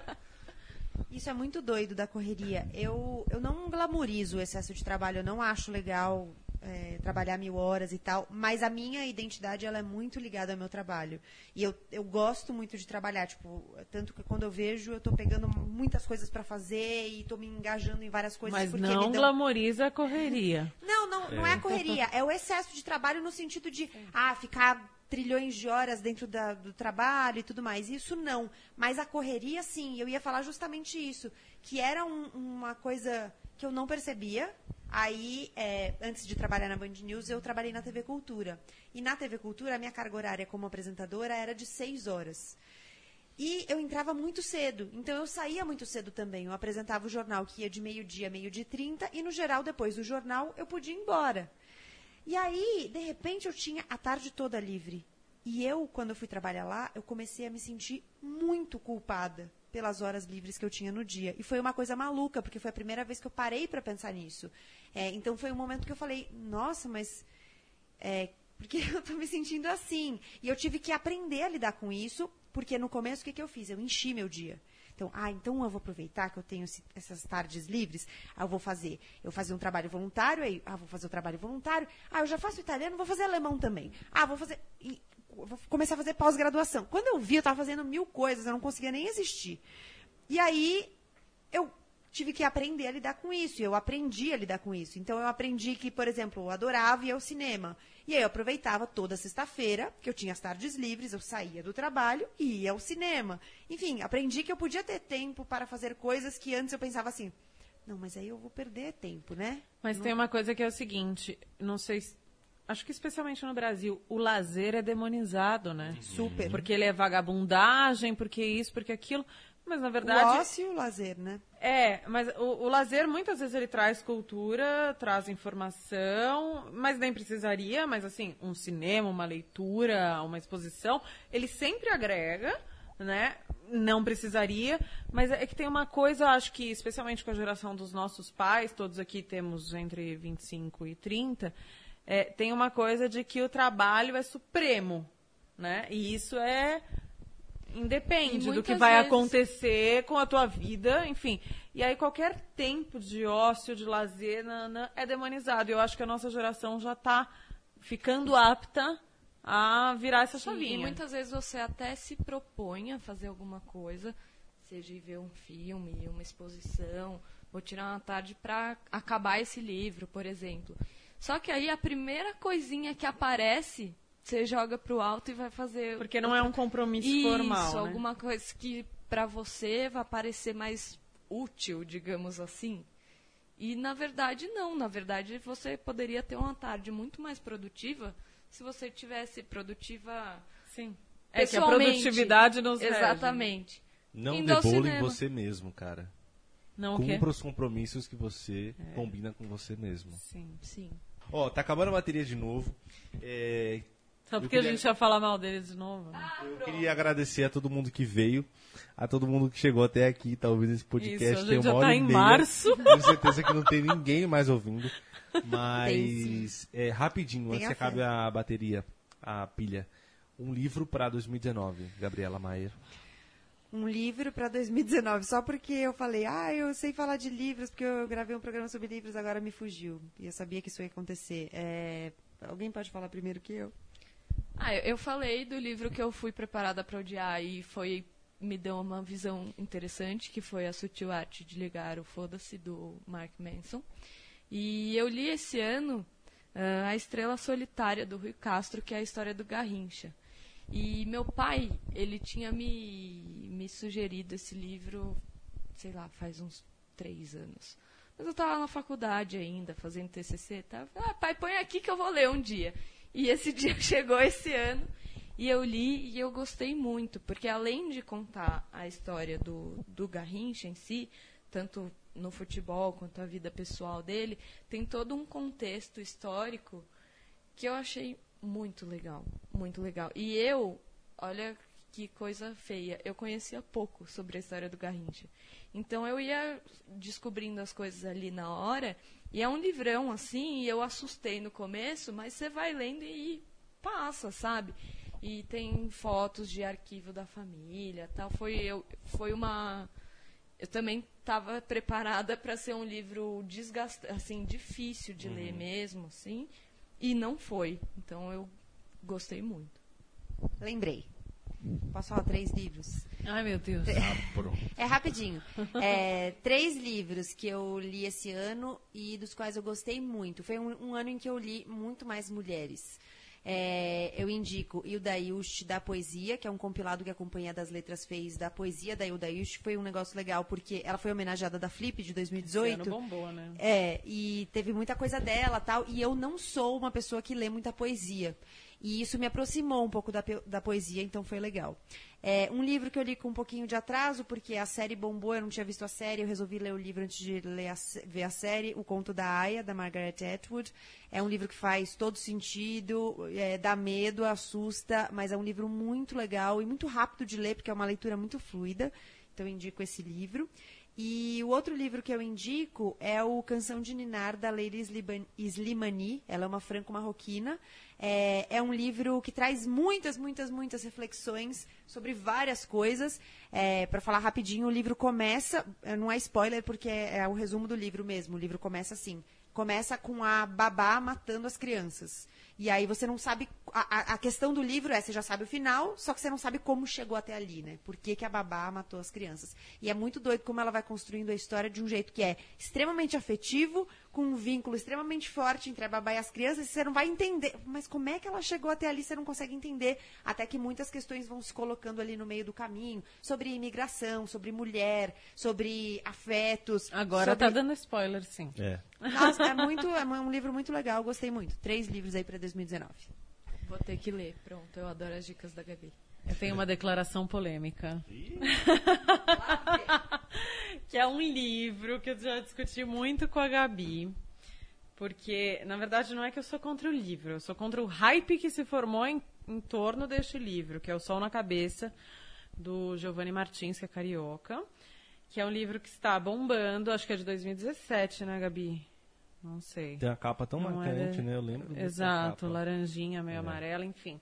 Isso é muito doido da correria. Eu, eu não glamorizo o excesso de trabalho, eu não acho legal é, trabalhar mil horas e tal, mas a minha identidade ela é muito ligada ao meu trabalho. E eu, eu gosto muito de trabalhar, tipo, tanto que quando eu vejo, eu tô pegando muitas coisas para fazer e tô me engajando em várias coisas Mas porque não dão... glamoriza a correria. Não, não, não é a correria, é o excesso de trabalho no sentido de ah, ficar trilhões de horas dentro da- do trabalho e tudo mais. Isso não. Mas a correria, sim, eu ia falar justamente isso. Que era um- uma coisa que eu não percebia. Aí, é, antes de trabalhar na Band News, eu trabalhei na TV Cultura. E na TV Cultura, a minha carga horária como apresentadora era de seis horas. E eu entrava muito cedo, então eu saía muito cedo também. Eu apresentava o jornal que ia de meio-dia meio-dia e trinta, e no geral, depois do jornal, eu podia ir embora. E aí, de repente, eu tinha a tarde toda livre. E eu, quando eu fui trabalhar lá, eu comecei a me sentir muito culpada pelas horas livres que eu tinha no dia. E foi uma coisa maluca, porque foi a primeira vez que eu parei para pensar nisso. É, então foi um momento que eu falei, nossa, mas é, porque eu tô me sentindo assim. E eu tive que aprender a lidar com isso, porque no começo o que, que eu fiz? Eu enchi meu dia. Então, ah, então eu vou aproveitar que eu tenho essas tardes livres, ah, eu vou fazer, eu fazer um trabalho voluntário, aí, ah, vou fazer o trabalho voluntário, ah, eu já faço italiano, vou fazer alemão também. Ah, vou fazer, e, vou começar a fazer pós-graduação. Quando eu vi, eu estava fazendo mil coisas, eu não conseguia nem existir. E aí, eu tive que aprender a lidar com isso. E eu aprendi a lidar com isso. Então, eu aprendi que, por exemplo, eu adorava ir ao cinema. E aí, eu aproveitava toda sexta-feira, que eu tinha as tardes livres, eu saía do trabalho e ia ao cinema. Enfim, aprendi que eu podia ter tempo para fazer coisas que antes eu pensava assim. Não, mas aí eu vou perder tempo, né? Mas tem uma coisa que é o seguinte, não sei se- Acho que especialmente no Brasil, o lazer é demonizado, né? Super. Porque ele é vagabundagem, porque isso, porque aquilo. Mas na O verdade. ócio e o lazer, né? É, mas o, o lazer muitas vezes ele traz cultura, traz informação, mas nem precisaria, mas assim, um cinema, uma leitura, uma exposição, ele sempre agrega, né? Não precisaria, mas é que tem uma coisa, acho que especialmente com a geração dos nossos pais, todos aqui temos entre 25 e 30, é, tem uma coisa de que o trabalho é supremo, né? E isso é independe do que vai vezes- acontecer com a tua vida, enfim. E aí qualquer tempo de ócio, de lazer, nanã, é demonizado. E eu acho que a nossa geração já está ficando apta a virar essa Sim, chavinha. e muitas vezes você até se propõe a fazer alguma coisa, seja ir ver um filme, uma exposição, vou tirar uma tarde para acabar esse livro, por exemplo. Só que aí a primeira coisinha que aparece, você joga pro alto e vai fazer. Porque não é um compromisso Isso, formal, né? alguma coisa que para você vai parecer mais útil, digamos assim. E na verdade não, na verdade você poderia ter uma tarde muito mais produtiva se você tivesse produtiva Sim. É que a pessoalmente. produtividade nos rege. Exatamente. Não Indo ao debole em você mesmo, cara. Não o quê? Cumpra os compromissos que você combina com você mesmo. Sim. Sim. Ó, tá acabando a bateria de novo. É, Só porque queria- a gente ia falar mal dele de novo. né? Eu queria agradecer a todo mundo que veio, a todo mundo que chegou até aqui, tá ouvindo esse podcast. Isso, a tem gente já uma hora tá em meia. março. Tenho certeza que não tem ninguém mais ouvindo. Mas, é, rapidinho, Tenha antes que acabe a bateria, a pilha. Um livro para 2019, Gabriela Maier. Um livro para 2019, só porque eu falei, ah, eu sei falar de livros, porque eu gravei um programa sobre livros, agora me fugiu. E eu sabia que isso ia acontecer. É, Alguém pode falar primeiro que eu? Ah, eu falei do livro que eu fui preparada para odiar e foi me deu uma visão interessante, que foi a sutil arte de ligar o foda-se do Mark Manson. E eu li esse ano ah, A Estrela Solitária do Rui Castro, que é a história do Garrincha. E meu pai, ele tinha me, me sugerido esse livro, sei lá, faz uns três anos. Mas eu estava na faculdade ainda, fazendo TCC. Tava, ah, pai, põe aqui que eu vou ler um dia. E esse dia chegou esse ano. E eu li e eu gostei muito, porque além de contar a história do, do Garrincha em si, tanto no futebol quanto a vida pessoal dele, tem todo um contexto histórico que eu achei muito legal, muito legal. E eu, olha que coisa feia, eu conhecia pouco sobre a história do Garrincha. Então eu ia descobrindo as coisas ali na hora, e é um livrão assim, e eu assustei no começo, mas você vai lendo e passa, sabe? E tem fotos de arquivo da família, tal. Foi eu, foi uma eu também estava preparada para ser um livro desgastante, assim, difícil de ler mesmo, assim, e não foi. Então eu gostei muito. Lembrei. Posso falar três livros? Ai, meu Deus. É rapidinho. É, três livros que eu li esse ano e dos quais eu gostei muito. Foi um, um ano em que eu li muito mais mulheres. É, eu indico Hilda Ilst da Poesia, que é um compilado que a Companhia das Letras fez da poesia da Hilda Ilst. Foi um negócio legal, porque ela foi homenageada da Flip de 2018. Esse ano bombou, né? É, e teve muita coisa dela tal. E eu não sou uma pessoa que lê muita poesia. E isso me aproximou um pouco da, da poesia, então foi legal. É, um livro que eu li com um pouquinho de atraso, porque a série bombou, eu não tinha visto a série, eu resolvi ler o livro antes de a ver a série, O Conto da Aya, da Margaret Atwood. É um livro que faz todo sentido, é, dá medo, assusta, mas é um livro muito legal e muito rápido de ler, porque é uma leitura muito fluida. Então eu indico esse livro. E o outro livro que eu indico é o Canção de Ninar, da Leila Slimani. Ela é uma franco-marroquina. É, é um livro que traz muitas, muitas, muitas reflexões sobre várias coisas. Para falar rapidinho, o livro começa, eh, não é spoiler, porque é, é o resumo do livro mesmo. O livro começa assim. Começa com a babá matando as crianças. E aí você não sabe. A, a- questão do livro é, você já sabe o final, só que você não sabe como chegou até ali, né? Por que, que a babá matou as crianças. E é muito doido como ela vai construindo a história de um jeito que é extremamente afetivo, com um vínculo extremamente forte entre a babá e as crianças, e você não vai entender. Mas como é que ela chegou até ali, você não consegue entender. Até que muitas questões vão se colocando ali no meio do caminho sobre imigração, sobre mulher, sobre afetos. Agora sobre... tá dando spoiler, sim. É. Nossa, é, muito, é um livro muito legal, gostei muito. Três livros aí para 2019. Vou ter que ler, pronto. Eu adoro as dicas da Gabi. Eu tenho uma declaração polêmica. que é um livro que eu já discuti muito com a Gabi. Porque, na verdade, não é que eu sou contra o livro, eu sou contra o hype que se formou em, em torno deste livro, que é O Sol na Cabeça, do Giovanni Martins, que é carioca. Que é um livro que está bombando, acho que é de 2017, né, Gabi? Não sei. Tem a capa tão Não marcante, era- né? Eu lembro. Exato, laranjinha, meio É. amarela, enfim.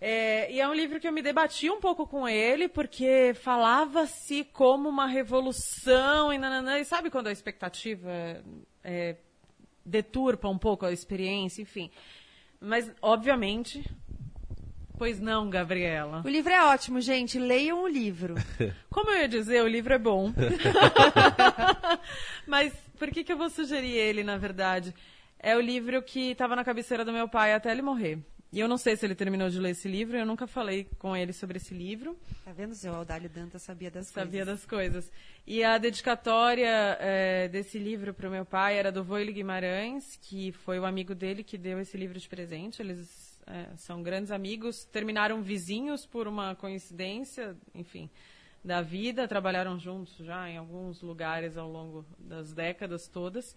É, e é um livro que eu me debati um pouco com ele, porque falava-se como uma revolução e nananã. E sabe quando a expectativa é, deturpa um pouco a experiência, enfim. Mas, obviamente. Pois não, Gabriela. O livro é ótimo, gente. Leiam o livro. Como eu ia dizer, o livro é bom. Mas por que, que eu vou sugerir ele, na verdade? É o livro que estava na cabeceira do meu pai até ele morrer. E eu não sei se ele terminou de ler esse livro, eu nunca falei com ele sobre esse livro, Tá vendo, seu Audálio Dantas sabia das sabia coisas. das coisas. E a dedicatória eh, desse livro para o meu pai era do Voile Guimarães, que foi o amigo dele que deu esse livro de presente. Eles eh, são grandes amigos, terminaram vizinhos por uma coincidência, enfim, da vida, trabalharam juntos já em alguns lugares ao longo das décadas todas.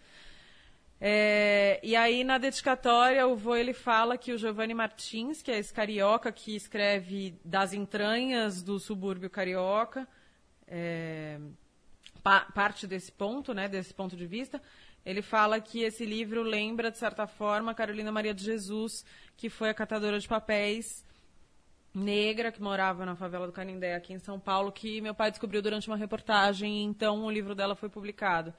É, e aí, na dedicatória, o vô ele fala que o Giovanni Martins, que é esse carioca que escreve das entranhas do subúrbio carioca, é, pa- parte desse ponto, né, desse ponto de vista, ele fala que esse livro lembra, de certa forma, Carolina Maria de Jesus, que foi a catadora de papéis negra que morava na favela do Canindé, aqui em São Paulo, que meu pai descobriu durante uma reportagem, então o livro dela foi publicado.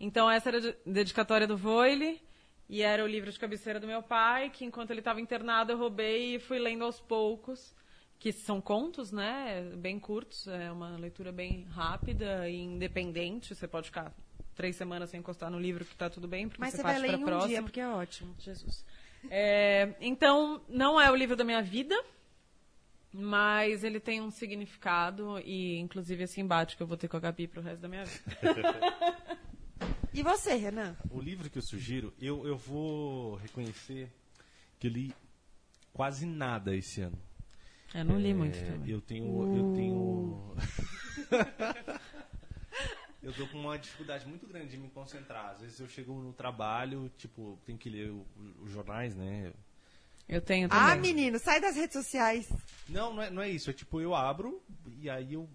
Então essa era a de- dedicatória do Voile, e era o livro de cabeceira do meu pai, que enquanto ele estava internado eu roubei e fui lendo aos poucos, que são contos, né, bem curtos, é uma leitura bem rápida e independente, você pode ficar três semanas sem encostar no livro que está tudo bem, porque Mas você você vai ler para em um próxima. dia, porque é ótimo. Jesus. É, então, não é o livro da minha vida, mas ele tem um significado e, inclusive, esse embate que eu vou ter com a Gabi pro resto da minha vida. E você, Renan? O livro que eu sugiro, eu, eu vou reconhecer que eu li quase nada esse ano. Eu não li É, muito também. Eu tenho. Eu tenho. eu tô com uma dificuldade muito grande de me concentrar. Às vezes eu chego no trabalho, tipo, tenho que ler os jornais, né? Eu tenho também. Ah, menino, sai das redes sociais. Não, não é, não é isso. É tipo, eu abro e aí eu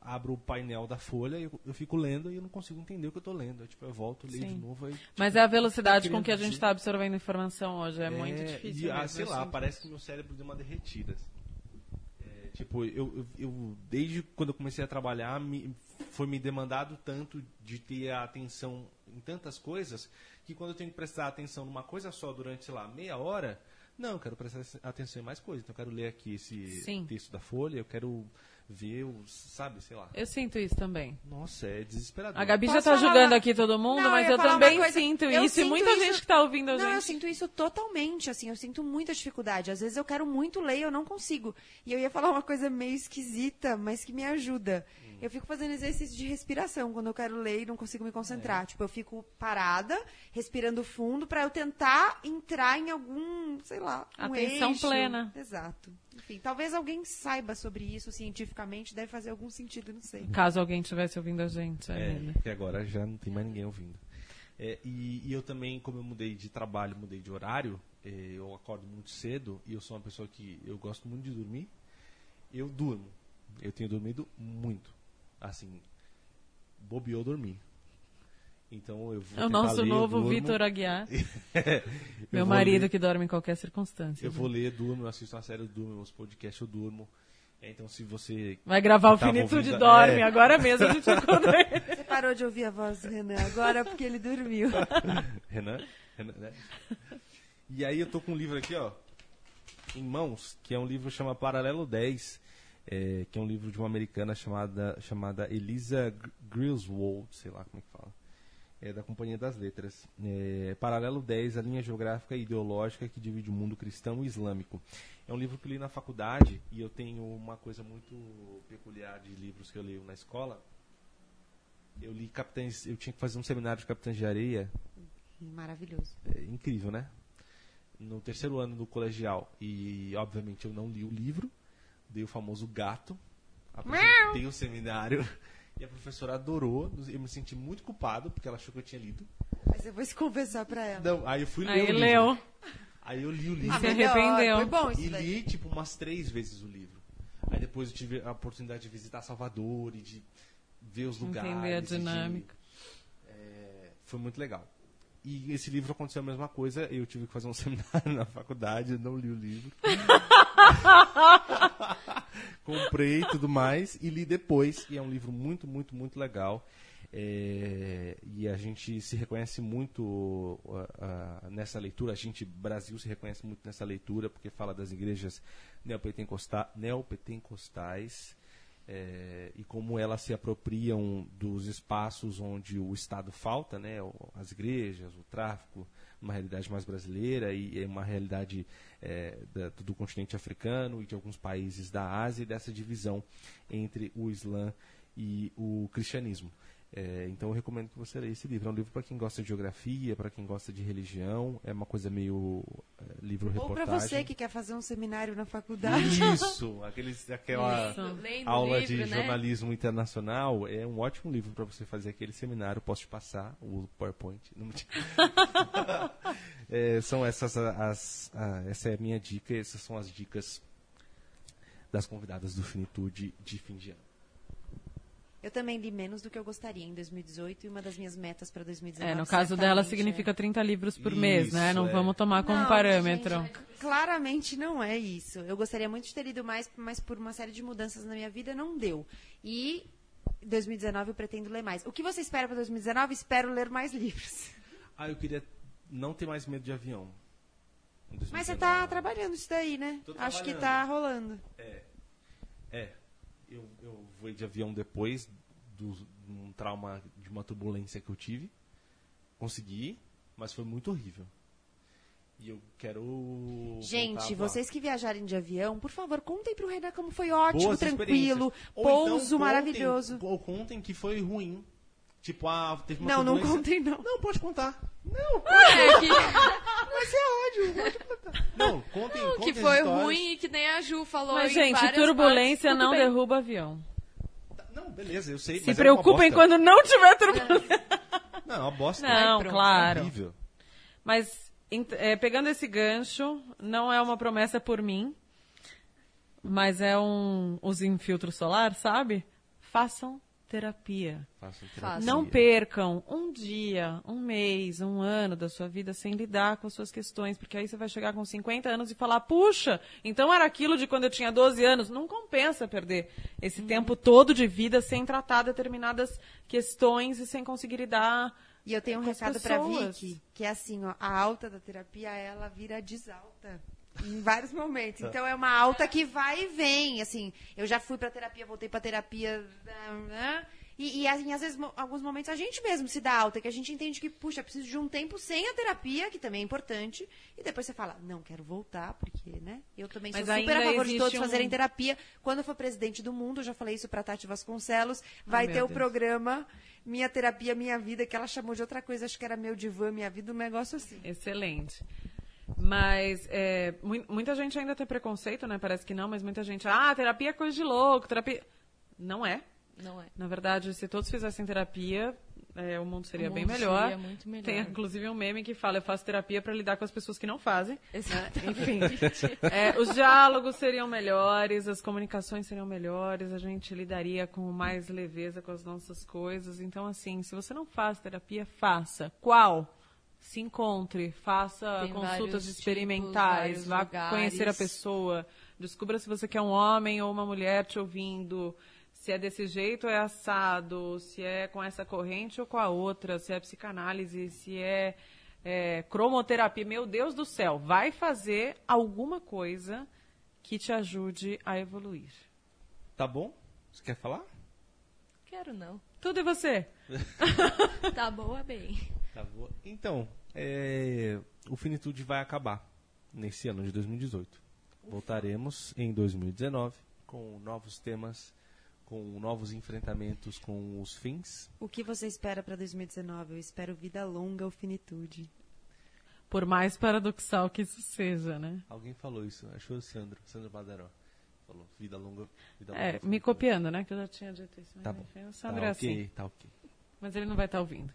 abro o painel da folha e eu, eu fico lendo e eu não consigo entender o que eu tô lendo. Aí, tipo, eu volto, leio Sim. de novo. Aí, Mas é a velocidade com que a gente está absorvendo informação hoje. É, muito É, difícil. E, ah, sei eu lá, sinto parece que meu cérebro deu uma derretida. É, tipo, eu, eu, desde quando eu comecei a trabalhar, me- foi me demandado tanto de ter a atenção em tantas coisas que quando eu tenho que prestar atenção numa coisa só durante, sei lá, meia hora, não, eu quero prestar atenção em mais coisas. Então eu quero ler aqui esse Sim. texto da Folha, eu quero ver, o, sabe, sei lá. Eu sinto isso também. Nossa, é desesperador. A Gabi já Posso tá falar julgando uma- aqui todo mundo, Não, mas eu eu também coisa- sinto eu isso e sinto muita isso- gente que tá ouvindo a Não, eu gente. sinto isso totalmente, assim, eu sinto muita dificuldade. Às vezes eu quero muito ler e eu não consigo. E eu ia falar uma coisa meio esquisita, mas que me ajuda. Eu fico fazendo exercício de respiração quando eu quero ler e não consigo me concentrar. Tipo, eu fico parada, respirando fundo, pra eu tentar entrar em algum, sei lá, um Atenção eixo. plena. Exato. Enfim, talvez alguém saiba sobre isso cientificamente, deve fazer algum sentido, não sei. Caso alguém estivesse ouvindo a gente É, ainda. porque agora já não tem mais ninguém ouvindo. É, e, e eu também, como eu mudei de trabalho, mudei de horário, é, eu acordo muito cedo e eu sou uma pessoa que eu gosto muito de dormir. Eu durmo. Eu tenho dormido muito. Assim, bobeou dormir. Então eu vou É o nosso ler, novo. Vitor Aguiar, Eu meu marido ler- que dorme em qualquer circunstância. Eu né? vou ler, durmo, eu assisto uma série, eu durmo, meus podcasts eu durmo. É, Então se você... Vai gravar o Finitude ouvindo- Dorme, é. agora mesmo a gente ele. Você parou de ouvir a voz do Renan agora porque ele dormiu. Renan? Renan, né? E aí eu tô com um livro aqui, ó, em mãos, que é um livro chama Paralelo 10, é, que é um livro de uma americana chamada, chamada Elisa Gr- Griswold, sei lá como é que fala. É da Companhia das Letras. É, Paralelo 10, a linha geográfica e ideológica que divide o mundo cristão e islâmico. É um livro que eu li na faculdade e eu tenho uma coisa muito peculiar de livros que eu leio na escola. Eu li Capitães, eu tinha que fazer um seminário de Capitães de Areia Maravilhoso. é incrível, né? No terceiro ano do colegial. E, obviamente, eu não li o livro. Dei o famoso gato. Apresentei o seminário. E a professora adorou. Eu me senti muito culpado, porque ela achou que eu tinha lido. Mas eu vou se confessar pra ela. Não, aí eu fui ler Aí o livro. leu. Aí eu li o E livro. se melhor, arrependeu. Foi bom isso E daí. li, tipo, umas três vezes o livro. Aí depois eu tive a oportunidade de visitar Salvador e de ver os lugares. Entender a e de- dinâmica. É, foi muito legal. E esse livro aconteceu a mesma coisa. Eu tive que fazer um seminário na faculdade, eu não li o livro. Comprei e tudo mais e li depois. E é um livro muito, muito, muito legal. É, e a gente se reconhece muito ah, ah, nessa leitura. A gente, Brasil, se reconhece muito nessa leitura porque fala das igrejas neopetencostais é, e como elas se apropriam dos espaços onde o Estado falta, né, as igrejas, o tráfico, uma realidade mais brasileira e uma realidade é, da- do continente africano e de alguns países da Ásia e dessa divisão entre o Islã e o cristianismo. É, então eu recomendo que você leia esse livro. É um livro para quem gosta de geografia, para quem gosta de religião. É uma coisa meio é, livro Ou reportagem. para você que quer fazer um seminário na faculdade. Isso, aqueles, aquela lendo aula livro, de né? jornalismo internacional é um ótimo livro para você fazer aquele seminário. Posso te passar o PowerPoint? Não me... É, são essas as, a- essa é a minha dica. Essas são as dicas das convidadas do Finitude de fim de ano. Eu também li menos do que eu gostaria em 2018 e uma das minhas metas para 2019. É, no caso dela significa é. 30 livros por mês, né? Isso, Não é. vamos tomar como Não, parâmetro. gente, claramente não é isso. Eu gostaria muito de ter lido mais, mas por uma série de mudanças na minha vida não deu. E 2019 eu pretendo ler mais. O que você espera para 2019? Espero ler mais livros. Ah, eu queria não ter mais medo de avião. Mas você 2019. tá trabalhando isso daí, né? Tô Acho que trabalhando. tá rolando. É, eu, eu voei de avião depois do, de um trauma, de uma turbulência que eu tive. Consegui, mas foi muito horrível. E eu quero. Gente, vocês que viajarem de avião, por favor, contem pro Renan como foi ótimo, Boas tranquilo, então pouso contem- maravilhoso. Ou contem que foi ruim. Tipo, ah, teve uma Não, não turbulência. contem não. Não, pode contar. É, que, Não, contem, que contem as foi ruim e que nem a Ju falou Mas, em gente, turbulência partes, não bem. derruba avião. Não, beleza, eu sei. Se mas é uma preocupem quando não tiver turbulência. Não, é uma bosta. Não, pronto. claro. É horrível. Mas, é, pegando esse gancho, não é uma promessa por mim, mas é um. Usem filtro solar, sabe? Façam terapia. Façam terapia. Não percam um dia, um mês, um ano da sua vida sem lidar com as suas questões, porque aí você vai chegar com 50 anos e falar: puxa, então era aquilo de quando eu tinha 12 anos. Não compensa perder esse tempo todo de vida sem tratar determinadas questões e sem conseguir lidar. E eu tenho um recado pra pessoas. Vicky, que é assim, ó, a alta da terapia, ela vira desalta. Em vários momentos. Então é uma alta que vai e vem. Assim, eu já fui pra terapia, voltei pra terapia. né? E, e assim, às vezes, alguns momentos, a gente mesmo se dá alta, que a gente entende que, puxa, preciso de um tempo sem a terapia, que também é importante. E depois você fala, não, quero voltar, porque, né? Eu também Mas sou super a favor de todos um- fazerem terapia. Quando eu for presidente do mundo, eu já falei isso pra Tati Vasconcelos, vai ter o Deus. programa Minha Terapia Minha Vida, que ela chamou de outra coisa, acho que era Meu Divã Minha Vida, um negócio assim. Excelente. Mas é, mui- muita gente ainda tem preconceito, né? Parece que não, mas muita gente. Ah, terapia é coisa de louco, terapia. Não é. Não é. Na verdade, se todos fizessem terapia, é, o mundo seria O bem mundo melhor. seria muito melhor. Tem inclusive um meme que fala: eu faço terapia para lidar com as pessoas que não fazem. Enfim, Exatamente. é, os diálogos seriam melhores, as comunicações seriam melhores, a gente lidaria com mais leveza com as nossas coisas. Então, assim, se você não faz terapia, faça. Qual? Se encontre, faça Tem consultas tipos, experimentais, vários vá lugares. conhecer a pessoa, descubra se você quer um homem ou uma mulher te ouvindo, se é desse jeito ou é assado, se é com essa corrente ou com a outra, se é psicanálise, se é, é, cromoterapia. Meu Deus do céu, vai fazer alguma coisa que te ajude a evoluir. Tá bom? Você quer falar? Quero não. Tudo e você? Tá boa, bem. Tá. Então, é, o Finitude vai acabar nesse ano de 2018. Voltaremos em 2019 com novos temas, com novos enfrentamentos com os fins. O que você espera para 2019? Eu espero vida longa ou finitude. Por mais paradoxal que isso seja, né? Alguém falou isso, acho que foi o Sandro, Sandro Badaró. Falou, vida longa, vida longa. É, me copiando, né? Que eu já tinha dito isso. Mas Tá bom. enfim, o Tá Sandro é ok, assim. tá ok. Mas ele não vai estar ouvindo.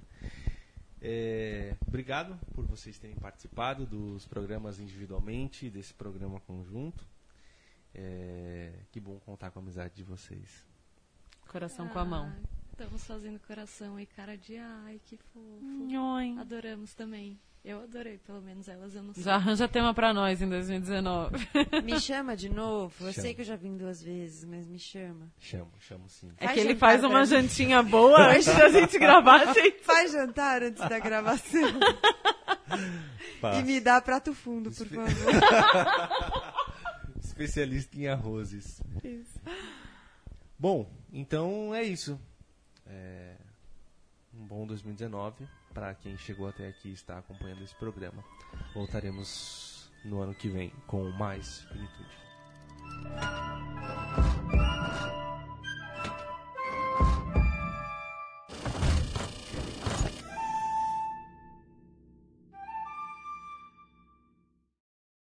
É, obrigado por vocês terem participado dos programas individualmente, desse programa conjunto. É, que bom contar com a amizade de vocês. Coração com a mão. Ah, Estamos fazendo coração e cara de ai, que fofo. Nhoi. Adoramos também. Eu adorei, pelo menos elas eu não sei. Já arranja tema pra nós em 2019. Me chama de novo. Eu Chama. sei que eu já vim duas vezes, mas me chama. Chamo, chamo sim. É Faz que ele faz uma mim. jantinha boa antes da gente gravar, gente. Faz jantar antes da gravação. Faço. e me dá prato fundo, por favor. Especialista em arrozes. Bom, então é isso. É, um bom 2019 para quem chegou até aqui e está acompanhando esse programa. Voltaremos no ano que vem com mais finitude.